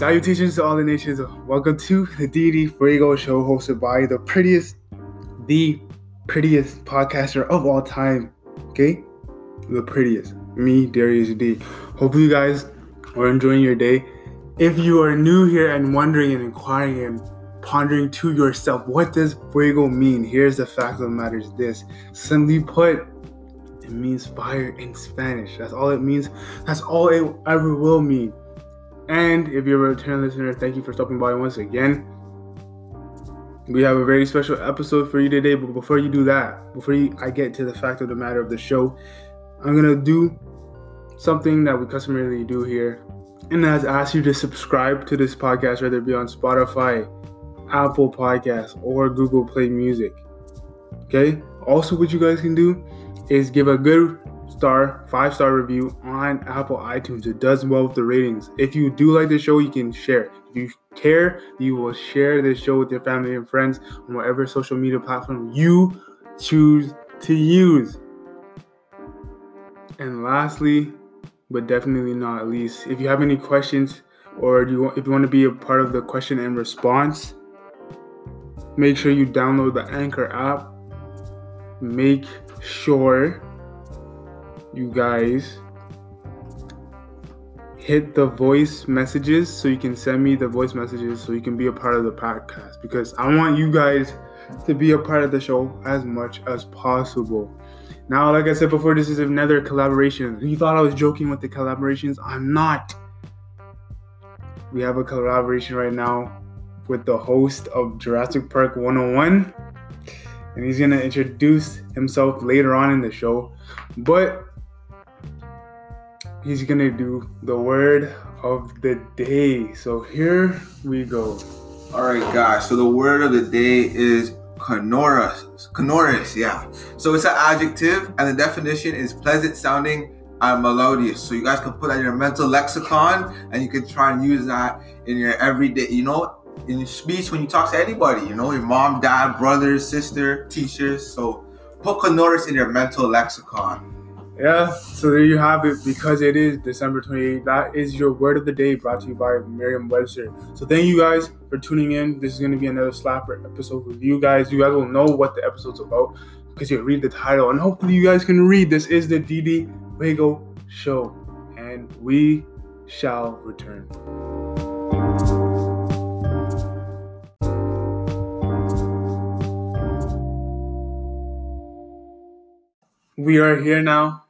Salutations to all the nations. Welcome to the DD Fuego show hosted by the prettiest, the prettiest podcaster of all time. Okay? The prettiest. Me, Darius D. Hopefully, you guys are enjoying your day. If you are new here and wondering and inquiring and pondering to yourself, what does fuego mean? Here's the fact of the matter is this. Simply put, it means fire in Spanish. That's all it means. That's all it ever will mean. And if you're a return listener, thank you for stopping by once again. We have a very special episode for you today, but before you do that, before you, I get to the fact of the matter of the show, I'm gonna do something that we customarily do here, and that's ask you to subscribe to this podcast, whether it be on Spotify, Apple Podcasts, or Google Play Music. Okay. Also, what you guys can do is give a good star, five star review on Apple iTunes. It does well with the ratings. If you do like the show, you can share. If you care, you will share this show with your family and friends on whatever social media platform you choose to use. And lastly, but definitely not least, if you have any questions or you want, if you want to be a part of the question and response, make sure you download the Anchor app. Make sure you guys hit the voice messages so you can send me the voice messages so you can be a part of the podcast because I want you guys to be a part of the show as much as possible. Now, like I said before, this is another collaboration. You thought I was joking with the collaborations? I'm not. We have a collaboration right now with the host of Jurassic Park 101, and he's gonna introduce himself later on in the show. But he's gonna do the word of the day. So here we go. All right, guys. So the word of the day is canorous. Canorous, yeah. So it's an adjective, and the definition is pleasant sounding and melodious. So you guys can put that in your mental lexicon, and you can try and use that in your everyday. You know, in speech when you talk to anybody. You know, your mom, dad, brother, sister, teachers. So put canorous in your mental lexicon. Yeah, so there you have it. Because it is December 28th, that is your word of the day brought to you by Merriam Webster. So thank you guys for tuning in. This is going to be another slapper episode with you guys. You guys will know what the episode's about because you read the title, and hopefully you guys can read. This is the DD Fuego Show, and we shall return. We are here now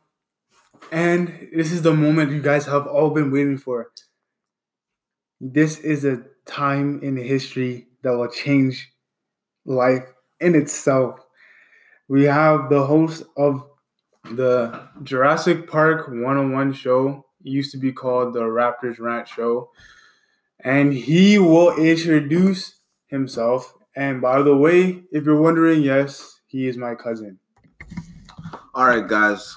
and this is the moment you guys have all been waiting for. This is a time in history that will change life in itself. We have the host of the Jurassic Park 101 show, it used to be called the Raptors Rant Show, and he will introduce himself. And by the way, if you're wondering, yes, he is my cousin. All right, guys.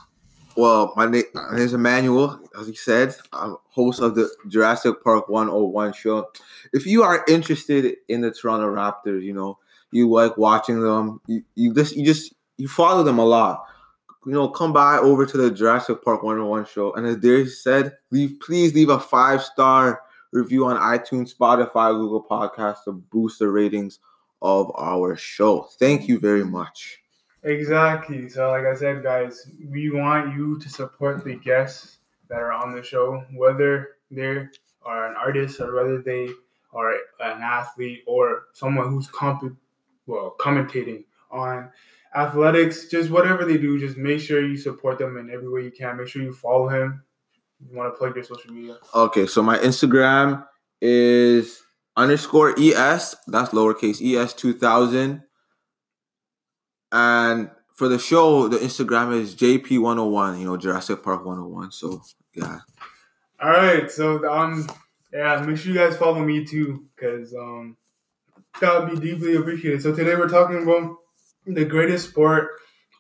Well, my name is Emmanuel, as he said. I'm host of the Jurassic Park 101 show. If you are interested in the Toronto Raptors, you know, you like watching them, you, you just you just you follow them a lot. You know, come by over to the Jurassic Park 101 show. And as Darius said, leave please leave a five-star review on iTunes, Spotify, Google Podcasts to boost the ratings of our show. Thank you very much. Exactly. So, like I said, guys, we want you to support the guests that are on the show, whether they are an artist or whether they are an athlete or someone who's comp- well commentating on athletics. Just whatever they do, just make sure you support them in every way you can. Make sure you follow him. You want to plug your social media? Okay, so my Instagram is underscore es. That's lowercase es two thousand. And for the show, the Instagram is JP101, you know, Jurassic Park 101. So, yeah. All right. So, um, yeah, make sure you guys follow me too, because um, that would be deeply appreciated. So, today we're talking about the greatest sport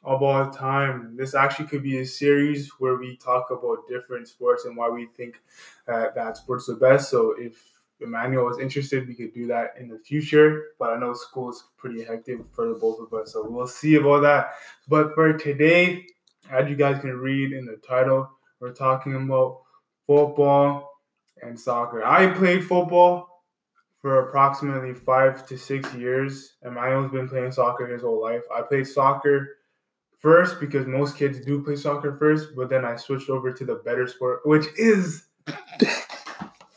of all time. This actually could be a series where we talk about different sports and why we think uh, that sport's the best. So, if Emmanuel is interested, we could do that in the future. But I know school is pretty hectic for the both of us, so we'll see about that. But for today, as you guys can read in the title, we're talking about football and soccer. I played football for approximately five to six years, and Manuel's been playing soccer his whole life. I played soccer first because most kids do play soccer first, but then I switched over to the better sport, which is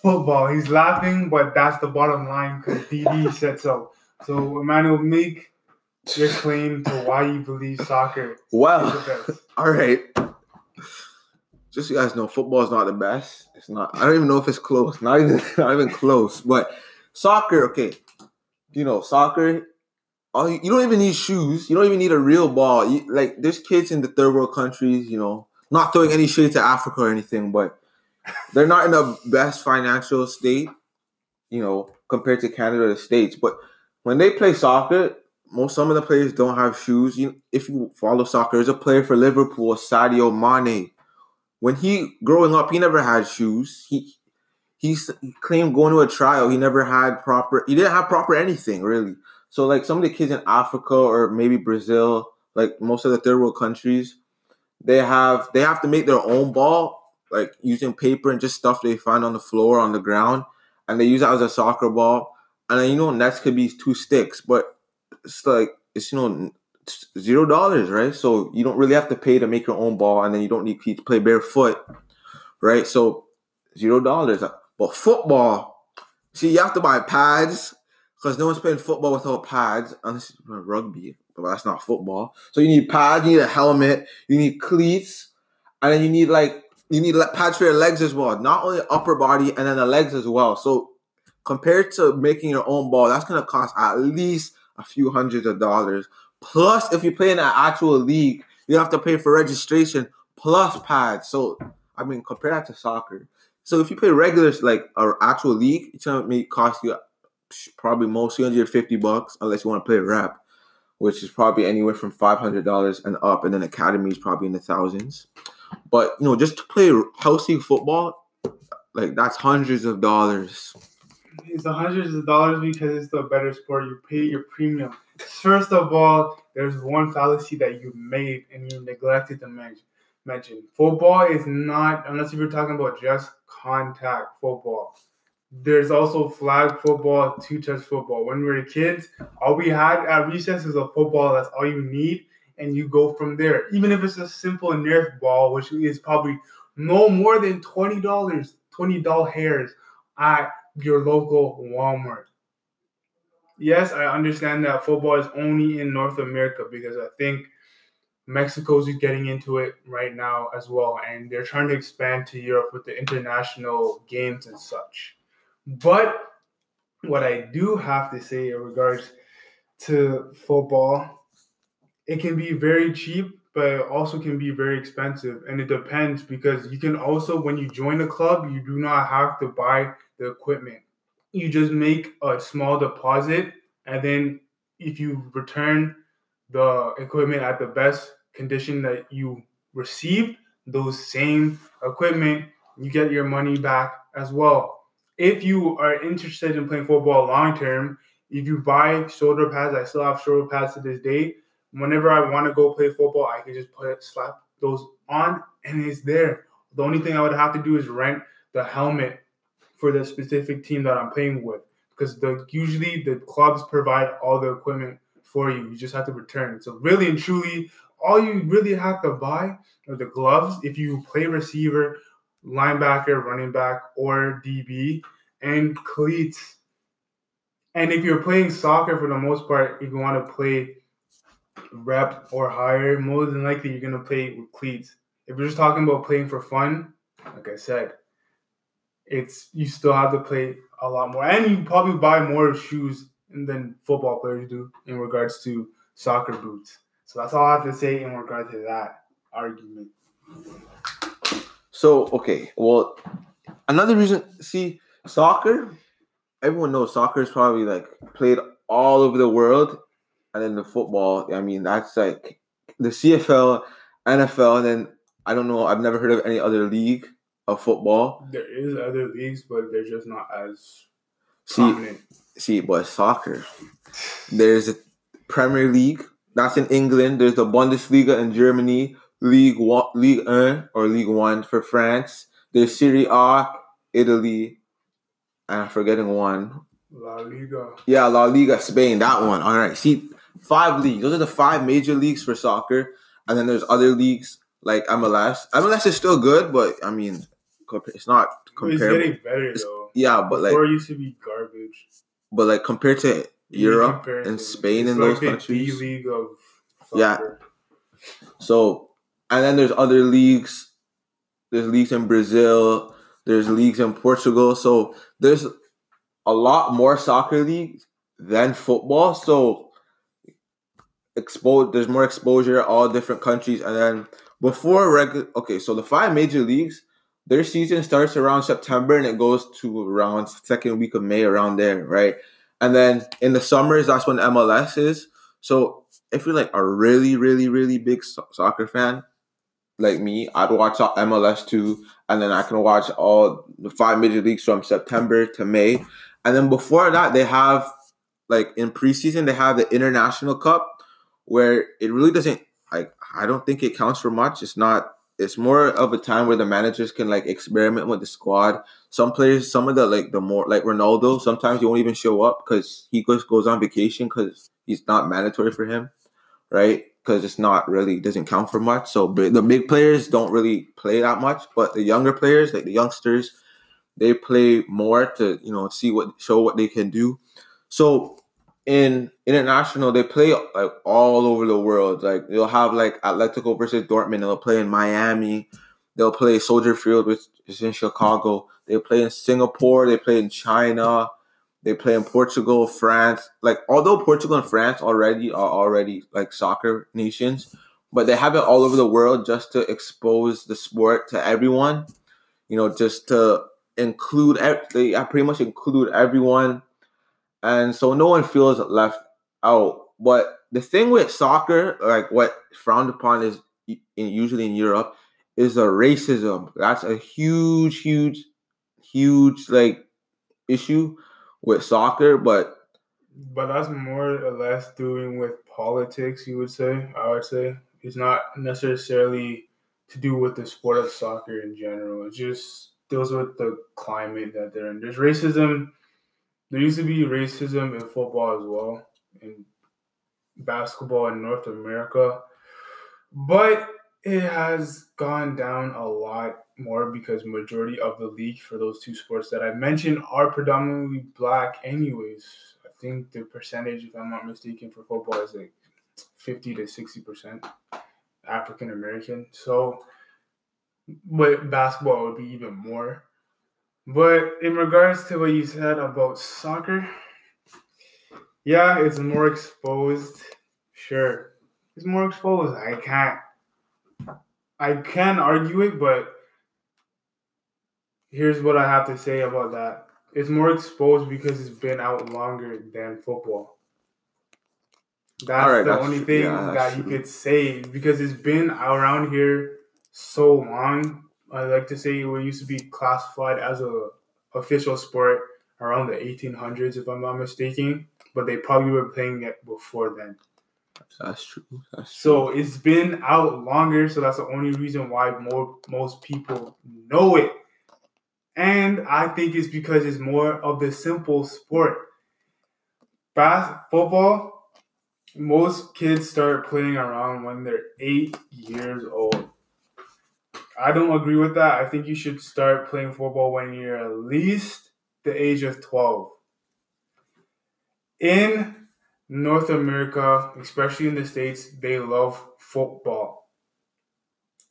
football. He's laughing, but that's the bottom line because DD said so. So, Emmanuel, make your claim to why you believe soccer is Well, the best. all right. Just so you guys know, football is not the best. It's not. I don't even know if it's close. Not even. Not even close. But soccer, okay. You know, soccer. All you, you don't even need shoes. You don't even need a real ball. You, like there's kids in the third world countries. You know, not throwing any shade to Africa or anything, but they're not in the best financial state. You know, compared to Canada or the States. But when they play soccer, most some of the players don't have shoes. You, if you follow soccer, there's a player for Liverpool, Sadio Mane. When he growing up, he never had shoes. He he claimed going to a trial. He never had proper. He didn't have proper anything really. So like some of the kids in Africa or maybe Brazil, like most of the third world countries, they have they have to make their own ball, like using paper and just stuff they find on the floor on the ground, and they use that as a soccer ball. And then you know nets could be two sticks, but it's like it's you know zero dollars, right? So you don't really have to pay to make your own ball, and then you don't need to play barefoot, right? So zero dollars. But football, see, you have to buy pads because no one's playing football without pads unless it's rugby, but that's not football. So you need pads, you need a helmet, you need cleats, and then you need like you need pads for your legs as well. Not only upper body and then the legs as well. So compared to making your own ball, that's gonna cost at least a few hundreds of dollars. Plus, if you play in an actual league, you have to pay for registration plus pads. So I mean, compare that to soccer. So if you play regular like an actual league, it's gonna cost you probably most 350 bucks unless you want to play rep, which is probably anywhere from five hundred dollars and up, and then academy is probably in the thousands. But you know, just to play house football, like that's hundreds of dollars. It's hundreds of dollars because it's the better sport. You pay your premium. First of all, there's one fallacy that you made and you neglected to mention. Mention football is not unless if you're talking about just contact football. There's also flag football, two touch football. When we were kids, all we had at recess is a football. That's all you need, and you go from there. Even if it's a simple Nerf ball, which is probably no more than twenty dollars, twenty doll hairs at your local Walmart. Yes, I understand that football is only in North America because I think Mexico's is getting into it right now as well, and they're trying to expand to Europe with the international games and such. But what I do have to say in regards to football, it can be very cheap, but it also can be very expensive, and it depends because you can also, when you join a club, you do not have to buy the equipment. You just make a small deposit, and then if you return the equipment at the best condition that you received, those same equipment, you get your money back as well. If you are interested in playing football long term, if you buy shoulder pads, I still have shoulder pads to this day. Whenever I want to go play football, I can just put slap those on, and it's there. The only thing I would have to do is rent the helmet for the specific team that I'm playing with, because the usually the clubs provide all the equipment for you. You just have to return. It. So really and truly, all you really have to buy are the gloves if you play receiver, linebacker, running back, or DB, and cleats. And if you're playing soccer for the most part, if you want to play rep or higher, more than likely you're gonna play with cleats. If you're just talking about playing for fun, like I said, it's you still have to play a lot more, and you probably buy more shoes than football players do in regards to soccer boots. So that's all I have to say in regard to that argument. So okay, well, another reason. See, soccer. Everyone knows soccer is probably like played all over the world, and then the football. I mean, that's like the CFL, NFL, and then I don't know. I've never heard of any other league of football. There is other leagues, but they're just not as See, prominent. see, but soccer. There's a Premier League. That's in England. There's the Bundesliga in Germany. League One, League 1 or League One for France. There's Serie A Italy, and I'm forgetting one. La Liga. Yeah, La Liga, Spain, that one. All right. See, five leagues. Those are the five major leagues for soccer. And then there's other leagues like MLS. MLS is still good, but I mean, it's not It's getting better It's- though. Yeah, but like, Before used to be garbage. but like compared to Europe and Spain and like those the countries, league of Yeah. So, and then there's other leagues. There's leagues in Brazil. There's leagues in Portugal. So there's a lot more soccer leagues than football. So expose there's more exposure all different countries and then before regular okay so the five major leagues their season starts around september and it goes to around second week of may around there right? And then in the summers that's when mls is. So if you're like a really really really big so- soccer fan like me i'd watch mls too and then i can watch all the five major leagues from september to may. And then before that they have like in preseason they have the international cup where it really doesn't like I don't think it counts for much. It's not it's more of a time where the managers can like experiment with the squad. Some players, some of the like the more like Ronaldo, sometimes he won't even show up because he goes goes on vacation because he's not mandatory for him, right? Because it's not really doesn't count for much. So the big players don't really play that much, but the younger players, like the youngsters, they play more to you know see what show what they can do. So in international, they play like all over the world. Like they'll have like Atletico versus Dortmund. They'll play in Miami. They'll play Soldier Field, which is in Chicago. They play in Singapore. They play in China. They play in Portugal, France. Like although Portugal and France already are already like soccer nations, but they have it all over the world just to expose the sport to everyone. You know, just to include. They pretty much include everyone and so no one feels left out. But the thing with soccer, like what frowned upon is in, usually in Europe, is the racism. That's a huge, huge, huge like issue with soccer. But But that's more or less doing with politics, you would say. I would say it's not necessarily to do with the sport of soccer in general. It just deals with the climate that they're in. There's racism. There used to be racism in football as well, in basketball in North America, but it has gone down a lot more because majority of the league for those two sports that I mentioned are predominantly black anyways. I think the percentage, if I'm not mistaken, for football is like 50 to 60% African American. So, but basketball would be even more. But in regards to what you said about soccer, yeah, it's more exposed. Sure, it's more exposed. I can't, I can argue it, but here's what I have to say about that. It's more exposed because it's been out longer than football. That's Alright, the that's only thing Yeah, that you true. could say because it's been around here so long. I like to say it used to be classified as a official sport around the 1800s, if I'm not mistaken. But they probably were playing it before then. that's true. That's true. So it's been out longer, so that's the only reason why more most people know it. And I think it's because it's more of the simple sport. Bas- football, most kids start playing around when they're eight years old. I don't agree with that. I think you should start playing football when you're at least the age of 12. In North America, especially in the States, they love football.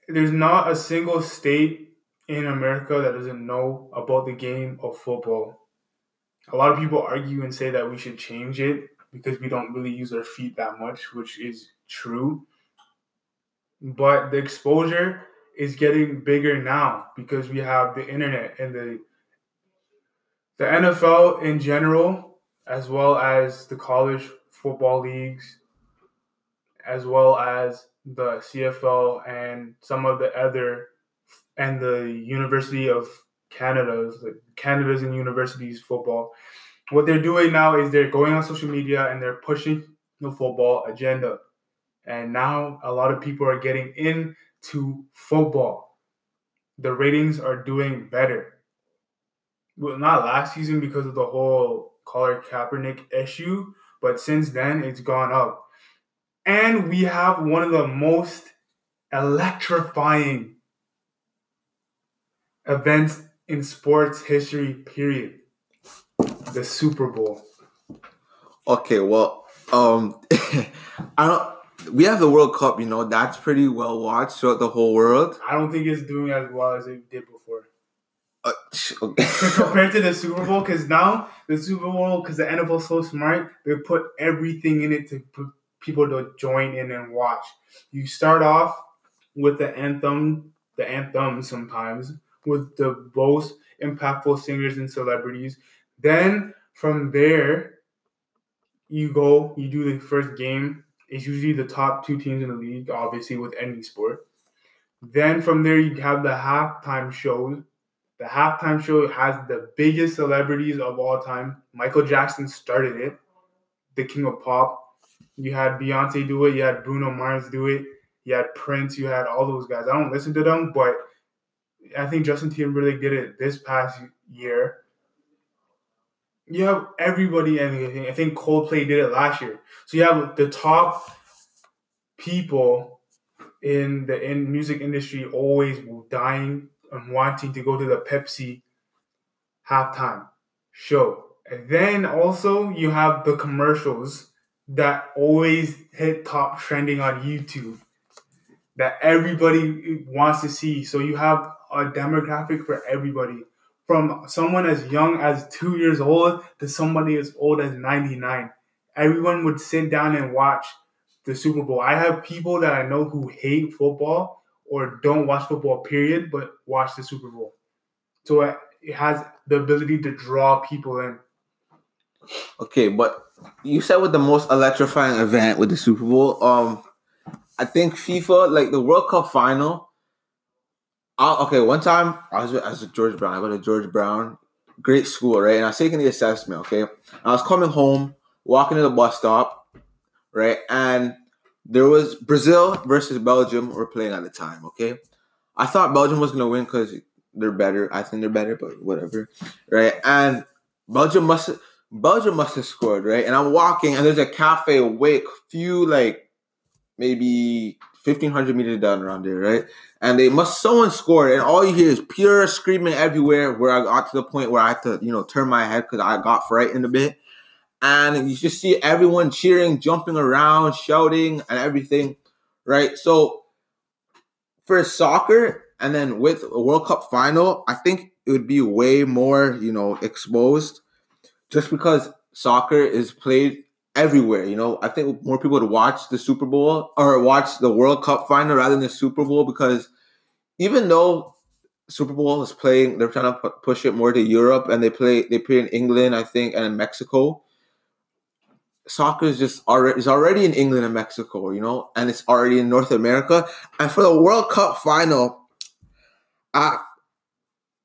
There's not a single state in America that doesn't know about the game of football. A lot of people argue and say that we should change it because we don't really use our feet that much, which is true. But the exposure is getting bigger now because we have the internet and the the NFL in general, as well as the college football leagues, as well as the CFL and some of the other and the University of Canada's like Canada's and universities football. What they're doing now is they're going on social media and they're pushing the football agenda. And now a lot of people are getting into football. The ratings are doing better. well, not last season because of the whole Colin Kaepernick issue, but since then it's gone up. And we have one of the most electrifying events in sports history, period. The Super Bowl. Okay, well, um, I don't. We have the World Cup, you know, that's pretty well watched throughout the whole world. I don't think it's doing as well as it did before. Uh, okay. compared to the Super Bowl, because now the Super Bowl, because the NFL's so smart, they put everything in it to put people to join in and watch. You start off with the anthem, the anthem sometimes with the most impactful singers and celebrities. Then from there, you go, you do the first game. It's usually the top two teams in the league, obviously, with any sport. Then from there, you have the halftime show. The halftime show has the biggest celebrities of all time. Michael Jackson started it, the king of pop. You had Beyonce do it, you had Bruno Mars do it, you had Prince, you had all those guys. I don't listen to them, but I think Justin Timberlake did it this past year. You have everybody, and I think Coldplay did it last year. So you have the top people in the in music industry always dying and wanting to go to the Pepsi halftime show. And then also you have the commercials that always hit top trending on YouTube that everybody wants to see. So you have a demographic for everybody from someone as young as two years old to somebody as old as 99. Everyone would sit down and watch the Super Bowl. I have people that I know who hate football or don't watch football, period, but watch the Super Bowl. So it has the ability to draw people in. Okay, but you said with the most electrifying event with the Super Bowl, um, I think FIFA, like the World Cup final, I, okay, one time I was as a George Brown. I went to George Brown, great school, right? And I was taking the assessment. Okay, I was coming home, walking to the bus stop, right? And there was Brazil versus Belgium were playing at the time. Okay, I thought Belgium was gonna win because they're better. I think they're better, but whatever, right? And Belgium must Belgium must have scored, right? And I'm walking, and there's a cafe away, few like maybe 1500 meters down around there, right? And they must someone scored, and all you hear is pure screaming everywhere. Where I got to the point where I had to, you know, turn my head because I got frightened a bit. And you just see everyone cheering, jumping around, shouting, and everything, right? So for soccer, and then with a World Cup final, I think it would be way more, you know, exposed, just because soccer is played everywhere. You know, I think more people would watch the Super Bowl or watch the World Cup final rather than the Super Bowl because even though Super Bowl is playing, they're trying to push it more to Europe and they play they play in England, I think, and in Mexico. Soccer is just already is already in England and Mexico, you know, and it's already in North America. And for the World Cup final, I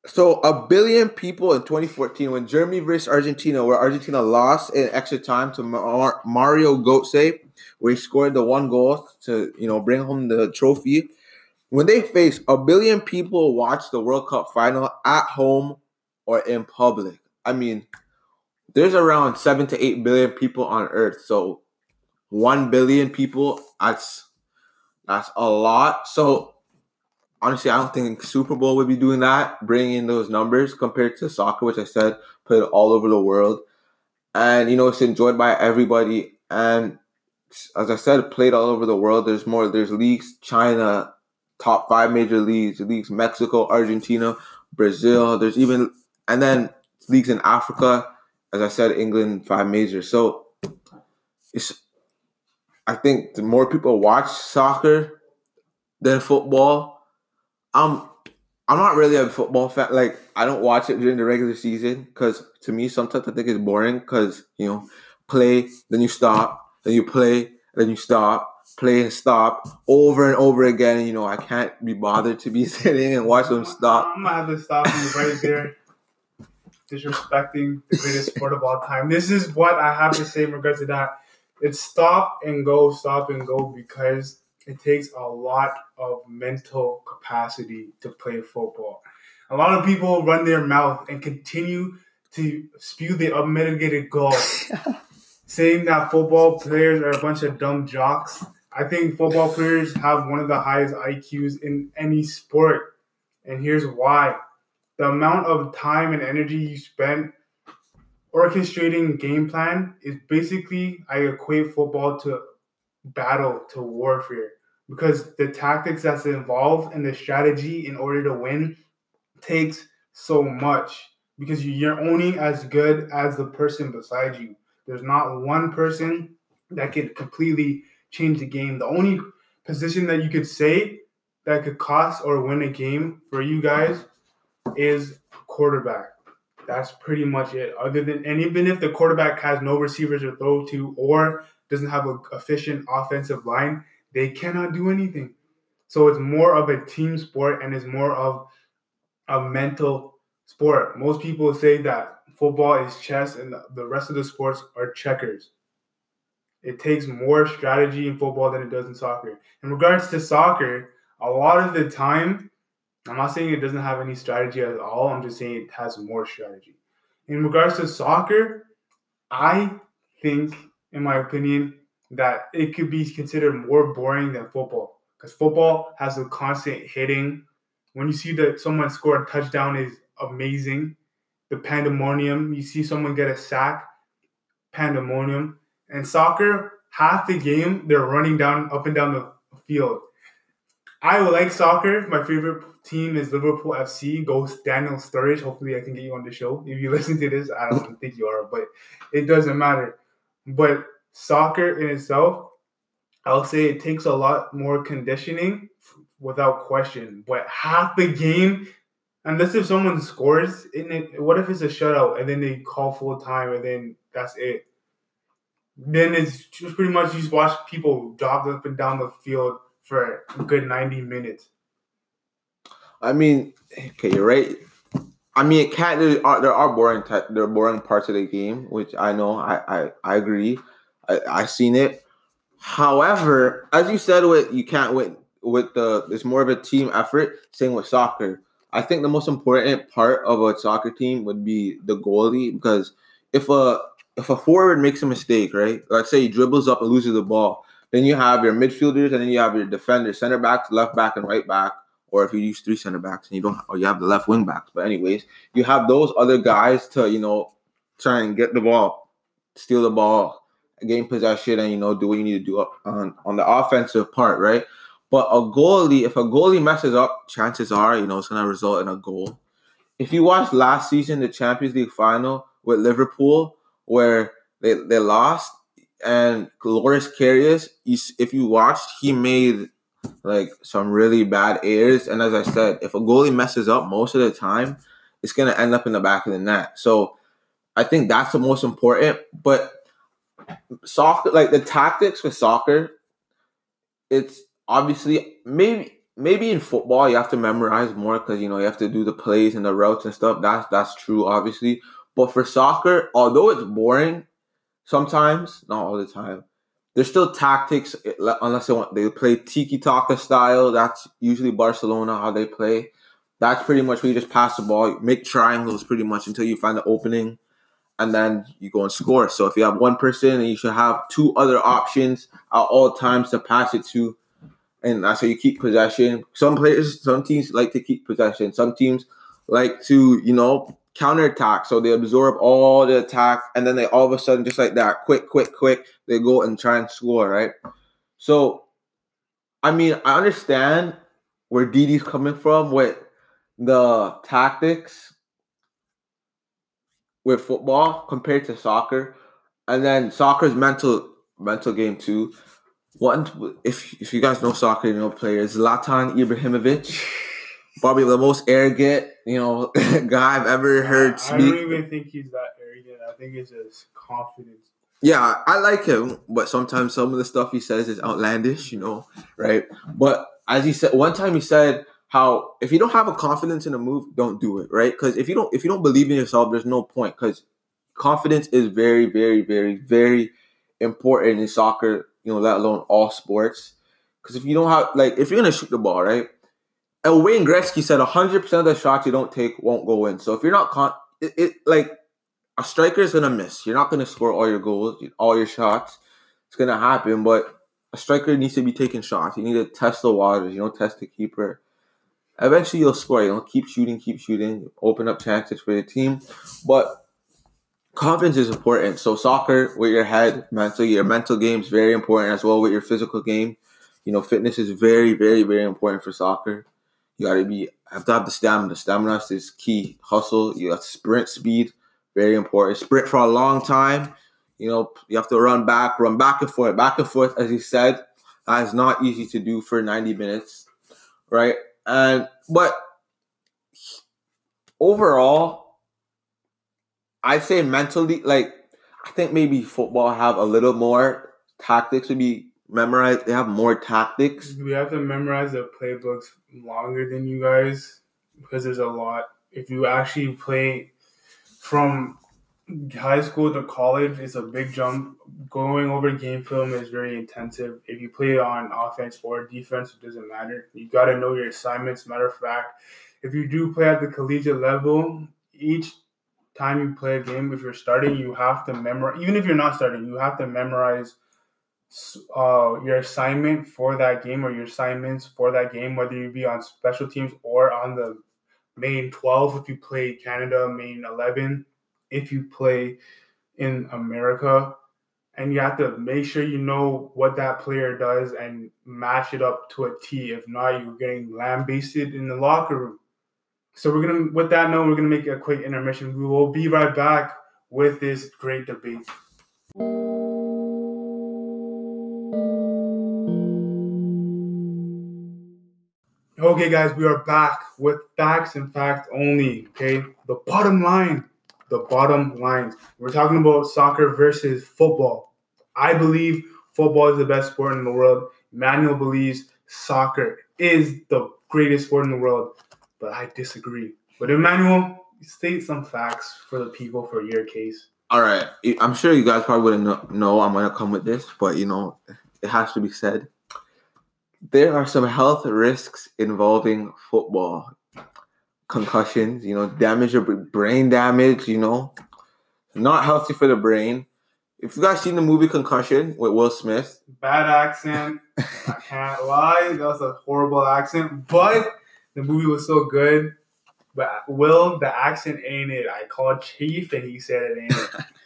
so a billion people in 2014 when Germany versus Argentina, where Argentina lost in extra time to Mar- Mario Götze, where he scored the one goal to you know bring home the trophy. When they face a billion people watch the World Cup final at home or in public, I mean, there's around seven to eight billion people on Earth. So one billion people, that's that's a lot. So honestly, I don't think Super Bowl would be doing that, bringing in those numbers compared to soccer, which I said played all over the world. And, you know, it's enjoyed by everybody. And as I said, played all over the world. There's more, there's leagues, China, top five major leagues, leagues, Mexico, Argentina, Brazil. There's even, and then leagues in Africa. As I said, England, five majors. So it's, I think the more people watch soccer than football, I'm I'm not really a football fan. Like I don't watch it during the regular season because to me sometimes I think it's boring because you know play then you stop then you play then you stop play and stop over and over again. you know I can't be bothered to be sitting and watch them stop. I'm gonna have to stop you right there. Disrespecting the greatest sport of all time. This is what I have to say in regards to that. It's stop and go, stop and go because it takes a lot of mental capacity to play football. A lot of people run their mouth and continue to spew the unmitigated gall, saying that football players are a bunch of dumb jocks. I think football players have one of the highest IQs in any sport. And here's why the amount of time and energy you spend orchestrating game plan is basically, I equate football to battle, to warfare. Because the tactics that's involved and the strategy in order to win takes so much because you're only as good as the person beside you. There's not one person that could completely change the game. The only position that you could say that could cost or win a game for you guys is quarterback. That's pretty much it. Other than and even if the quarterback has no receivers to throw to or doesn't have an efficient offensive line, they cannot do anything. So it's more of a team sport and it's more of a mental sport. Most people say that football is chess and the rest of the sports are checkers. It takes more strategy in football than it does in soccer. In regards to soccer, a lot of the time, I'm not saying it doesn't have any strategy at all. I'm just saying it has more strategy. In regards to soccer, I think, in my opinion, that it could be considered more boring than football because football has a constant hitting. When you see that someone score a touchdown is amazing. The pandemonium, you see someone get a sack, pandemonium. And soccer, half the game they're running down up and down the field. I like soccer. My favorite team is Liverpool FC. Go Daniel Sturridge. Hopefully, I can get you on the show. If you listen to this, I don't think you are, but it doesn't matter. But soccer in itself, I'll say it takes a lot more conditioning without question. But half the game unless if someone scores in it, what if it's a shutout and then they call full time and then that's it? Then it's just pretty much you just watch people jog up and down the field for a good ninety minutes. I mean, okay, you're right. I mean, it can't. There are, there are boring te- there are boring parts of the game, which I know. I I, I agree. I I seen it. However, as you said, with you can't win with the. It's more of a team effort. Same with soccer I think the most important part of a soccer team would be the goalie because if a if a forward makes a mistake, right? Let's say he dribbles up and loses the ball, then you have your midfielders and then you have your defenders, center backs, left back, and right back. Or if you use three center backs and you don't, or you have the left wing backs. But anyways, you have those other guys to you know try and get the ball, steal the ball, gain possession, and you know do what you need to do on on the offensive part, right? But a goalie, if a goalie messes up, chances are, you know, it's gonna result in a goal. If you watch last season, the Champions League final with Liverpool, where they, they lost, and Loris Karius, if you watched, he made like some really bad errors. And as I said, if a goalie messes up most of the time, it's gonna end up in the back of the net. So I think that's the most important. But soccer, like the tactics with soccer, it's obviously maybe maybe in football you have to memorize more because you know you have to do the plays and the routes and stuff. That's that's true, obviously. But for soccer, although it's boring, sometimes not all the time, there's still tactics. Eh, unless they want they play tiki taka style. That's usually Barcelona how they play. That's pretty much where you just pass the ball, make triangles pretty much until you find the opening, and then you go and score. So if you have one person, you should have two other options at all times to pass it to and that's how you keep possession. Some players, some teams like to keep possession. Some teams like to, you know, counter attack. So they absorb all the attack, and then they all of a sudden, just like that, quick, quick, quick, they go and try and score, right? So, I mean, I understand where Didi's coming from with the tactics with football compared to soccer, and then soccer's mental mental game too. One, if if you guys know soccer, you know players, Zlatan Ibrahimovic, probably the most arrogant, you know, guy I've ever heard speak. I don't even think he's that arrogant. I think it's just confidence. Yeah, I like him, but sometimes some of the stuff he says is outlandish, you know, right? But as he said, one time he said how if you don't have a confidence in a move, don't do it, right? Because if you don't if you don't believe in yourself, there's no point. Because confidence is very, very, very, very important in soccer you know, let alone all sports. Because if you don't have, like, if you're gonna shoot the ball, right, and Wayne Gretzky said 100% of the shots you don't take won't go in. So if you're not con, it, it like a striker is gonna miss. You're not gonna score all your goals, all your shots. It's gonna happen, but a striker needs to be taking shots. You need to test the waters. You know, test the keeper. Eventually, you'll score. You know, keep shooting, keep shooting, open up chances for your team. But confidence is important. So soccer with your head, mental, your mental game is very important as well with your physical game. You know, fitness is very, very, very important for soccer. You got to be have to have the stamina. Stamina is key. Hustle. You got sprint speed, very important. Sprint for a long time. You know, you have to run back, run back and forth, back and forth. As he said, that is not easy to do for ninety minutes, right? And but overall, I'd say mentally, like I think maybe football have a little more tactics to be memorized. They have more tactics. We have to memorize the playbooks longer than you guys because there's a lot. If you actually play from high school to college, it's a big jump. Going over game film is very intensive. If you play on offense or defense, it doesn't matter. You got to know your assignments. Matter of fact, if you do play at the collegiate level, each time you play a game, if you're starting, you have to memorize. Even if you're not starting, you have to memorize uh, your assignment for that game or your assignments for that game, whether you be on special teams or on the main 12 if you play Canada, main 11 if you play in America. And you have to make sure you know what that player does and match it up to a T. If not, you're getting lambasted in the locker room. So we're gonna, with that note, we're gonna make a quick intermission. We will be right back with this great debate. Okay, guys, we are back with facts and facts only. Okay, the bottom line, the bottom lines. We're talking about soccer versus football. I believe football is the best sport in the world. Manuel believes soccer is the greatest sport in the world, but I disagree. But Emmanuel, state some facts for the people for your case. All right, I'm sure you guys probably wouldn't know I'm gonna come with this, but you know it has to be said there are some health risks involving football. Concussions, you know, damage your brain damage, you know, not healthy for the brain. If you guys seen the movie Concussion with Will Smith, bad accent. I can't lie, that was a horrible accent, but the movie was so good. But Will, the accent ain't it. I called Chief and he said it ain't it.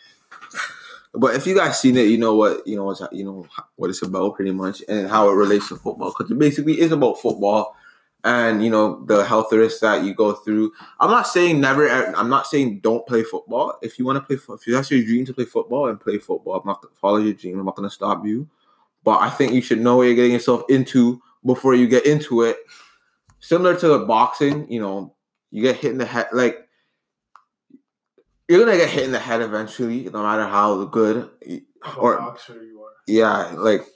But if you guys seen it, you know what you know what's you know what it's about pretty much, and how it relates to football because it basically is about football, and you know the health risks that you go through. I'm not saying never. I'm not saying don't play football. If you want to play, if that's your dream to play football, and play football, I'm not follow your dream. I'm not going to stop you, but I think you should know what you're getting yourself into before you get into it. Similar to the boxing, you know, you get hit in the head like you're gonna get hit in the head eventually, no matter how good or boxer you are. Yeah, like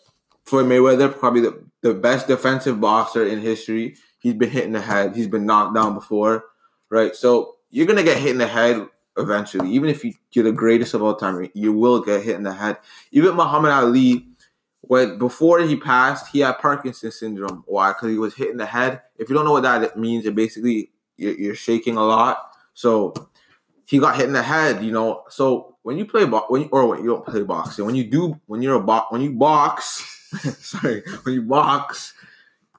Floyd Mayweather, probably the, the best defensive boxer in history. He's been hit in the head. He's been knocked down before, right? So you're gonna get hit in the head eventually. Even if you, you're the greatest of all time, you will get hit in the head. Even Muhammad Ali, when before he passed, he had Parkinson's syndrome. Why? Because he was hit in the head. If you don't know what that means, it basically you're, you're shaking a lot. So he got hit in the head, you know. So when you play bo- when you, or when you don't play boxing, when you do when you're a bo- when you box, sorry, when you box,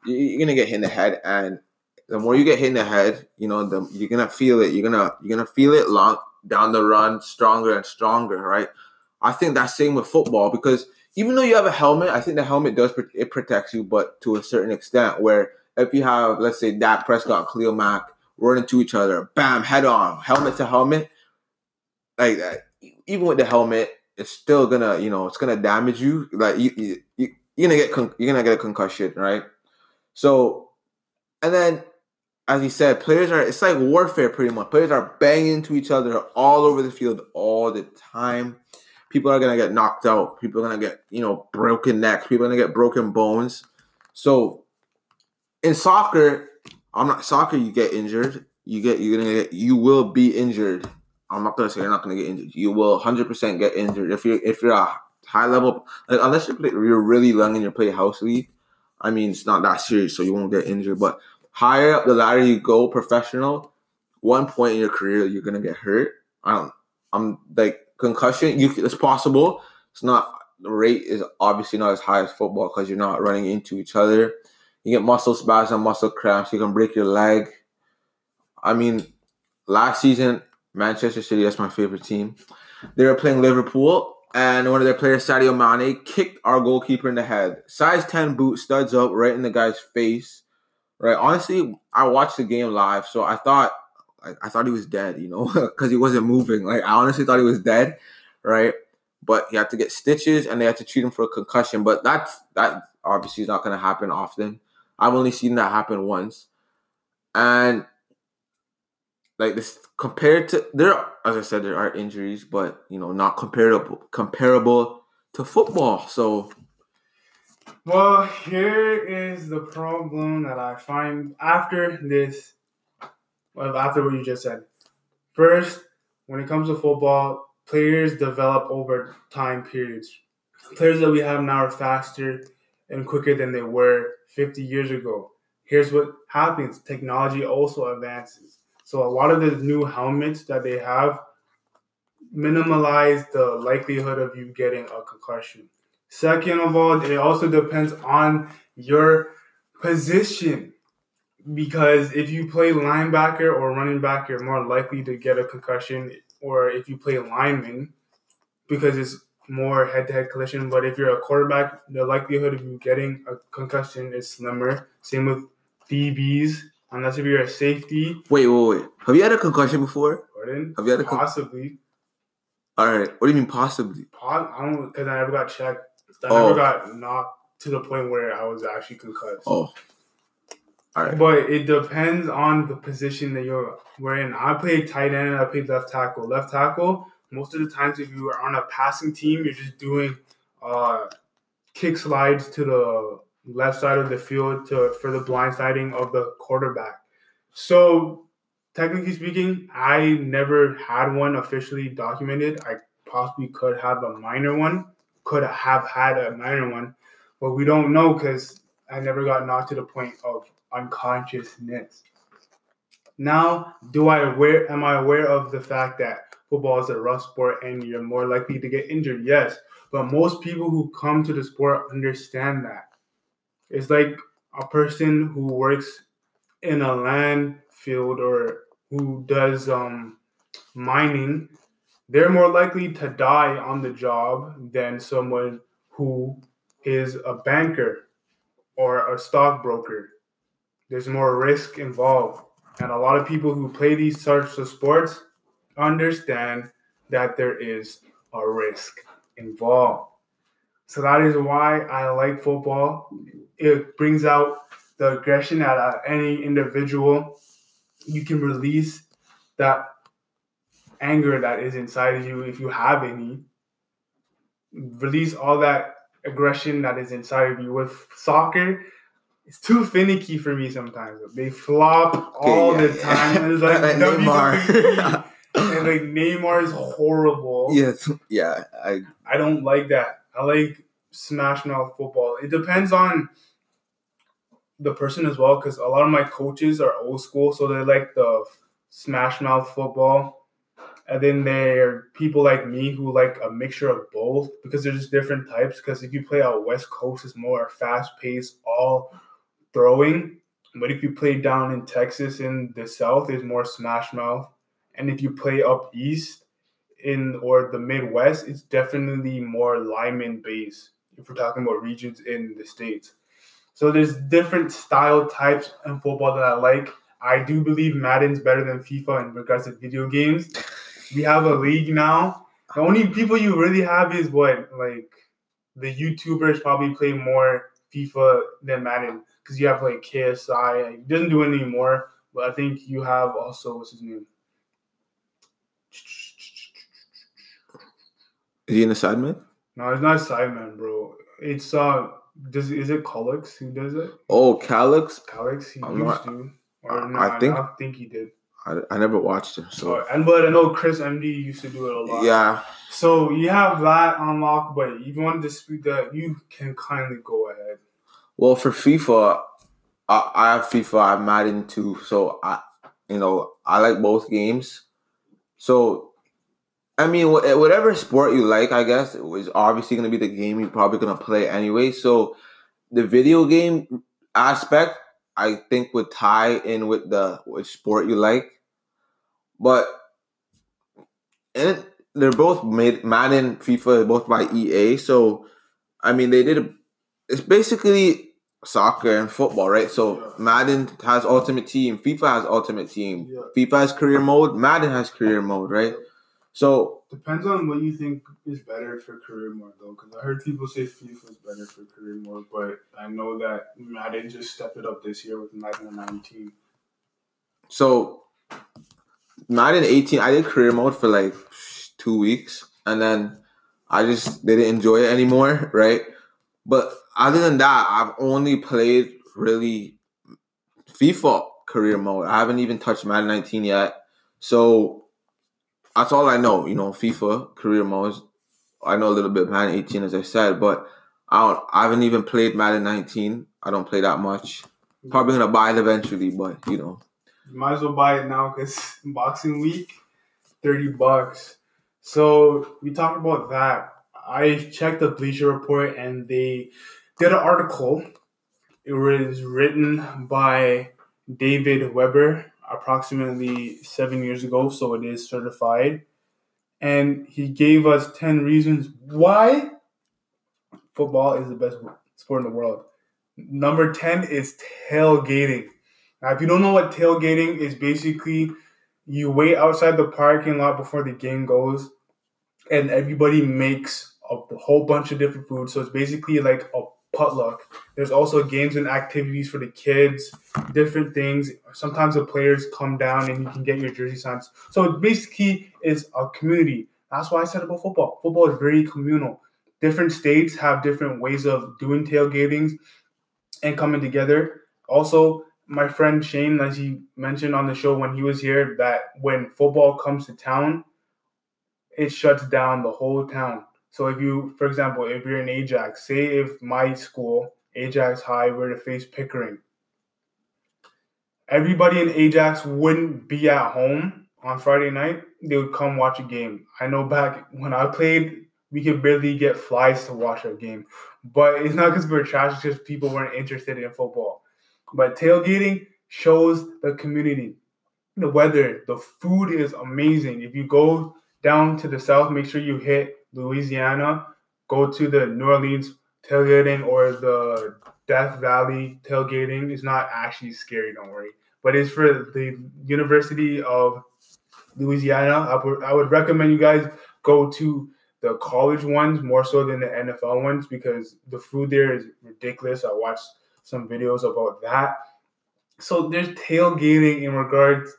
you're gonna get hit in the head, and the more you get hit in the head, you know, the you're gonna feel it. You're gonna you're gonna feel it long down the run, stronger and stronger, right? I think that's same with football because even though you have a helmet, I think the helmet does it protects you, but to a certain extent. Where if you have, let's say, Dak Prescott, Khalil Mack, run into each other, bam, head on, helmet to helmet. Like that, even with the helmet, it's still gonna, you know, it's gonna damage you. Like you, you, you you're gonna get con- you're gonna get a concussion, right? So, and then as you said, players are it's like warfare pretty much. Players are banging into each other all over the field all the time. People are gonna get knocked out. People are gonna get you know broken necks. People are gonna get broken bones. So in soccer, I'm not soccer. You get injured. You get you're gonna get you will be injured. I'm not gonna say you're not gonna get injured. You will 100 percent get injured if you're if you're a high level like, unless you're, play, you're really young and you play house league. I mean, it's not that serious, so you won't get injured. But higher up the ladder you go, professional, one point in your career you're gonna get hurt. I don't. I'm like concussion. You it's possible. It's not the rate is obviously not as high as football because you're not running into each other. You get muscle spasm, muscle cramps. You can break your leg. I mean, last season Manchester City. That's my favorite team. They were playing Liverpool, and one of their players, Sadio Mane, kicked our goalkeeper in the head. Size ten boot, studs up, right in the guy's face. Right. Honestly, I watched the game live, so I thought I, I thought he was dead, you know, because he wasn't moving. Like I honestly thought he was dead, right? But he had to get stitches, and they had to treat him for a concussion. But that's that obviously is not going to happen often. I've only seen that happen once, and like this compared to there, as I said, there are injuries, but you know, not comparable comparable to football. So Well, here is the problem that I find after this, well, after what you just said. First, when it comes to football, players develop over time periods. Players that we have now are faster and quicker than they were 50 years ago. Here's what happens technology also advances. So, a lot of the new helmets that they have minimize the likelihood of you getting a concussion. Second of all, it also depends on your position. Because if you play linebacker or running back, you're more likely to get a concussion. Or if you play lineman, because it's more head to head collision. But if you're a quarterback, the likelihood of you getting a concussion is slimmer. Same with DBs, unless if you're a safety. wait, wait, wait. Have you had a concussion before? Pardon? Have you had a con- Possibly. All right. What do you mean possibly? Po- I don't because I never got checked. I Oh. never got knocked to the point where I was actually concussed. Oh, all right. But it depends on the position that you're we're in. I played tight end. I played left tackle. Left tackle. Most of the times, if you are on a passing team, you're just doing uh, kick slides to the left side of the field to for the blindsiding of the quarterback. So technically speaking, I never had one officially documented. I possibly could have a minor one, could have had a minor one, but we don't know because I never got knocked to the point of unconsciousness. Now, do I aware am I aware of the fact that football is a rough sport and you're more likely to get injured? Yes. But most people who come to the sport understand that. It's like a person who works in a land field or who does um mining, they're more likely to die on the job than someone who is a banker or a stockbroker. There's more risk involved. And a lot of people who play these sorts of sports understand that there is a risk involved. So that is why I like football. It brings out the aggression out of any individual. You can release that anger that is inside of you if you have any. Release all that aggression that is inside of you. With soccer, it's too finicky for me sometimes. They flop all Okay, the yeah, time. yeah. It's like Neymar. And like Neymar is horrible. yes. Yeah. I. I don't like that. I like smash mouth football. It depends on the person as well, because a lot of my coaches are old school, so they like the smash mouth football. And then there are people like me who like a mixture of both because there's just different types. Because if you play out West Coast, it's more fast paced, all throwing. But if you play down in Texas in the South, it's more smash mouth. And if you play up east, in or the Midwest, it's definitely more lineman based if we're talking about regions in the states. So there's different style types in football that I like. I do believe Madden's better than FIFA in regards to video games. We have a league now. The only people you really have is what like the YouTubers probably play more FIFA than Madden because you have like KSI. Doesn't do it anymore, but I think you have also what's his name. Is he in the sidemen? No, it's not Sidemen, bro. It's uh, does is it Collix who does it? Oh, Calix. Calix, he I'm used not- to. Or I- no, I think- I think he did. I, I never watched him. So and but I know Chris MD used to do it a lot. yeah. So you have that unlocked, but if you want to dispute that, you can kindly go ahead. Well, for FIFA, I, I have FIFA, I have Madden too. So I, you know, I like both games. So, I mean, eh, whatever sport you like, I guess is obviously going to be the game you're probably going to play anyway. So, the video game aspect, I think, would tie in with the sport you like. But and they're both made Madden, FIFA, both by EA. So, I mean, they did. A, it's basically soccer and football, right? So Madden has Ultimate Team, FIFA has Ultimate Team. FIFA has career mode, Madden has career mode, right? So Depends on what you think is better for career mode, though, because I heard people say FIFA is better for career mode, but I know that Madden just stepped it up this year with Madden 19. So Madden 18, I did career mode for like two weeks, and then I just didn't enjoy it anymore, right? But other than that, I've only played really FIFA career mode. I haven't even touched Madden 19 yet, so that's all I know. You know, FIFA career modes. I know a little bit of Madden 18, as I said, but I don't. I haven't even played Madden 19. I don't play that much. Probably gonna buy it eventually, but you know. You might as well buy it now because Boxing Week, 30 bucks. So we talked about that. I checked the Bleacher Report and they did an article. It was written by David Weber approximately seven years ago, so it is certified. And he gave us 10 reasons why football is the best sport in the world. Number 10 is tailgating. Now, if you don't know what tailgating is, basically you wait outside the parking lot before the game goes, and everybody makes a whole bunch of different food. So it's basically like a potluck. There's also games and activities for the kids, different things. Sometimes the players come down and you can get your jersey signs. So basically is a community. That's why I said about football. Football is very communal. Different states have different ways of doing tailgatings and coming together. Also, my friend Shane, as he mentioned on the show when he was here, that when football comes to town, it shuts down the whole town. So if you, for example, if you're in Ajax, say if my school, Ajax High, were to face Pickering, everybody in Ajax wouldn't be at home on Friday night. They would come watch a game. I know back when I played, we could barely get flies to watch a game. But it's not because we're trash, it's just people weren't interested in football. But tailgating shows the community. The weather, the food is amazing. If you go down to the south, make sure you hit Louisiana, go to the New Orleans tailgating or the Death Valley tailgating. It's not actually scary, don't worry. But it's for the University of Louisiana. I would, I would recommend you guys go to the college ones more so than the NFL ones because the food there is ridiculous. I watched some videos about that. So there's tailgating in regards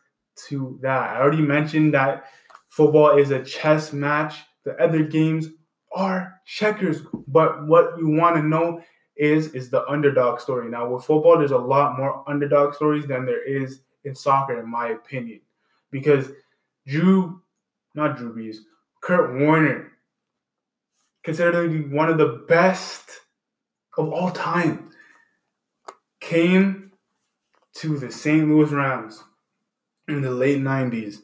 to that. I already mentioned that football is a chess match. The other games are checkers. But what you want to know is is the underdog story. Now with football, there's a lot more underdog stories than there is in soccer, in my opinion. Because Drew, not Drew Brees, Kurt Warner, considered to be one of the best of all time, came to the St. Louis Rams in the late 90s.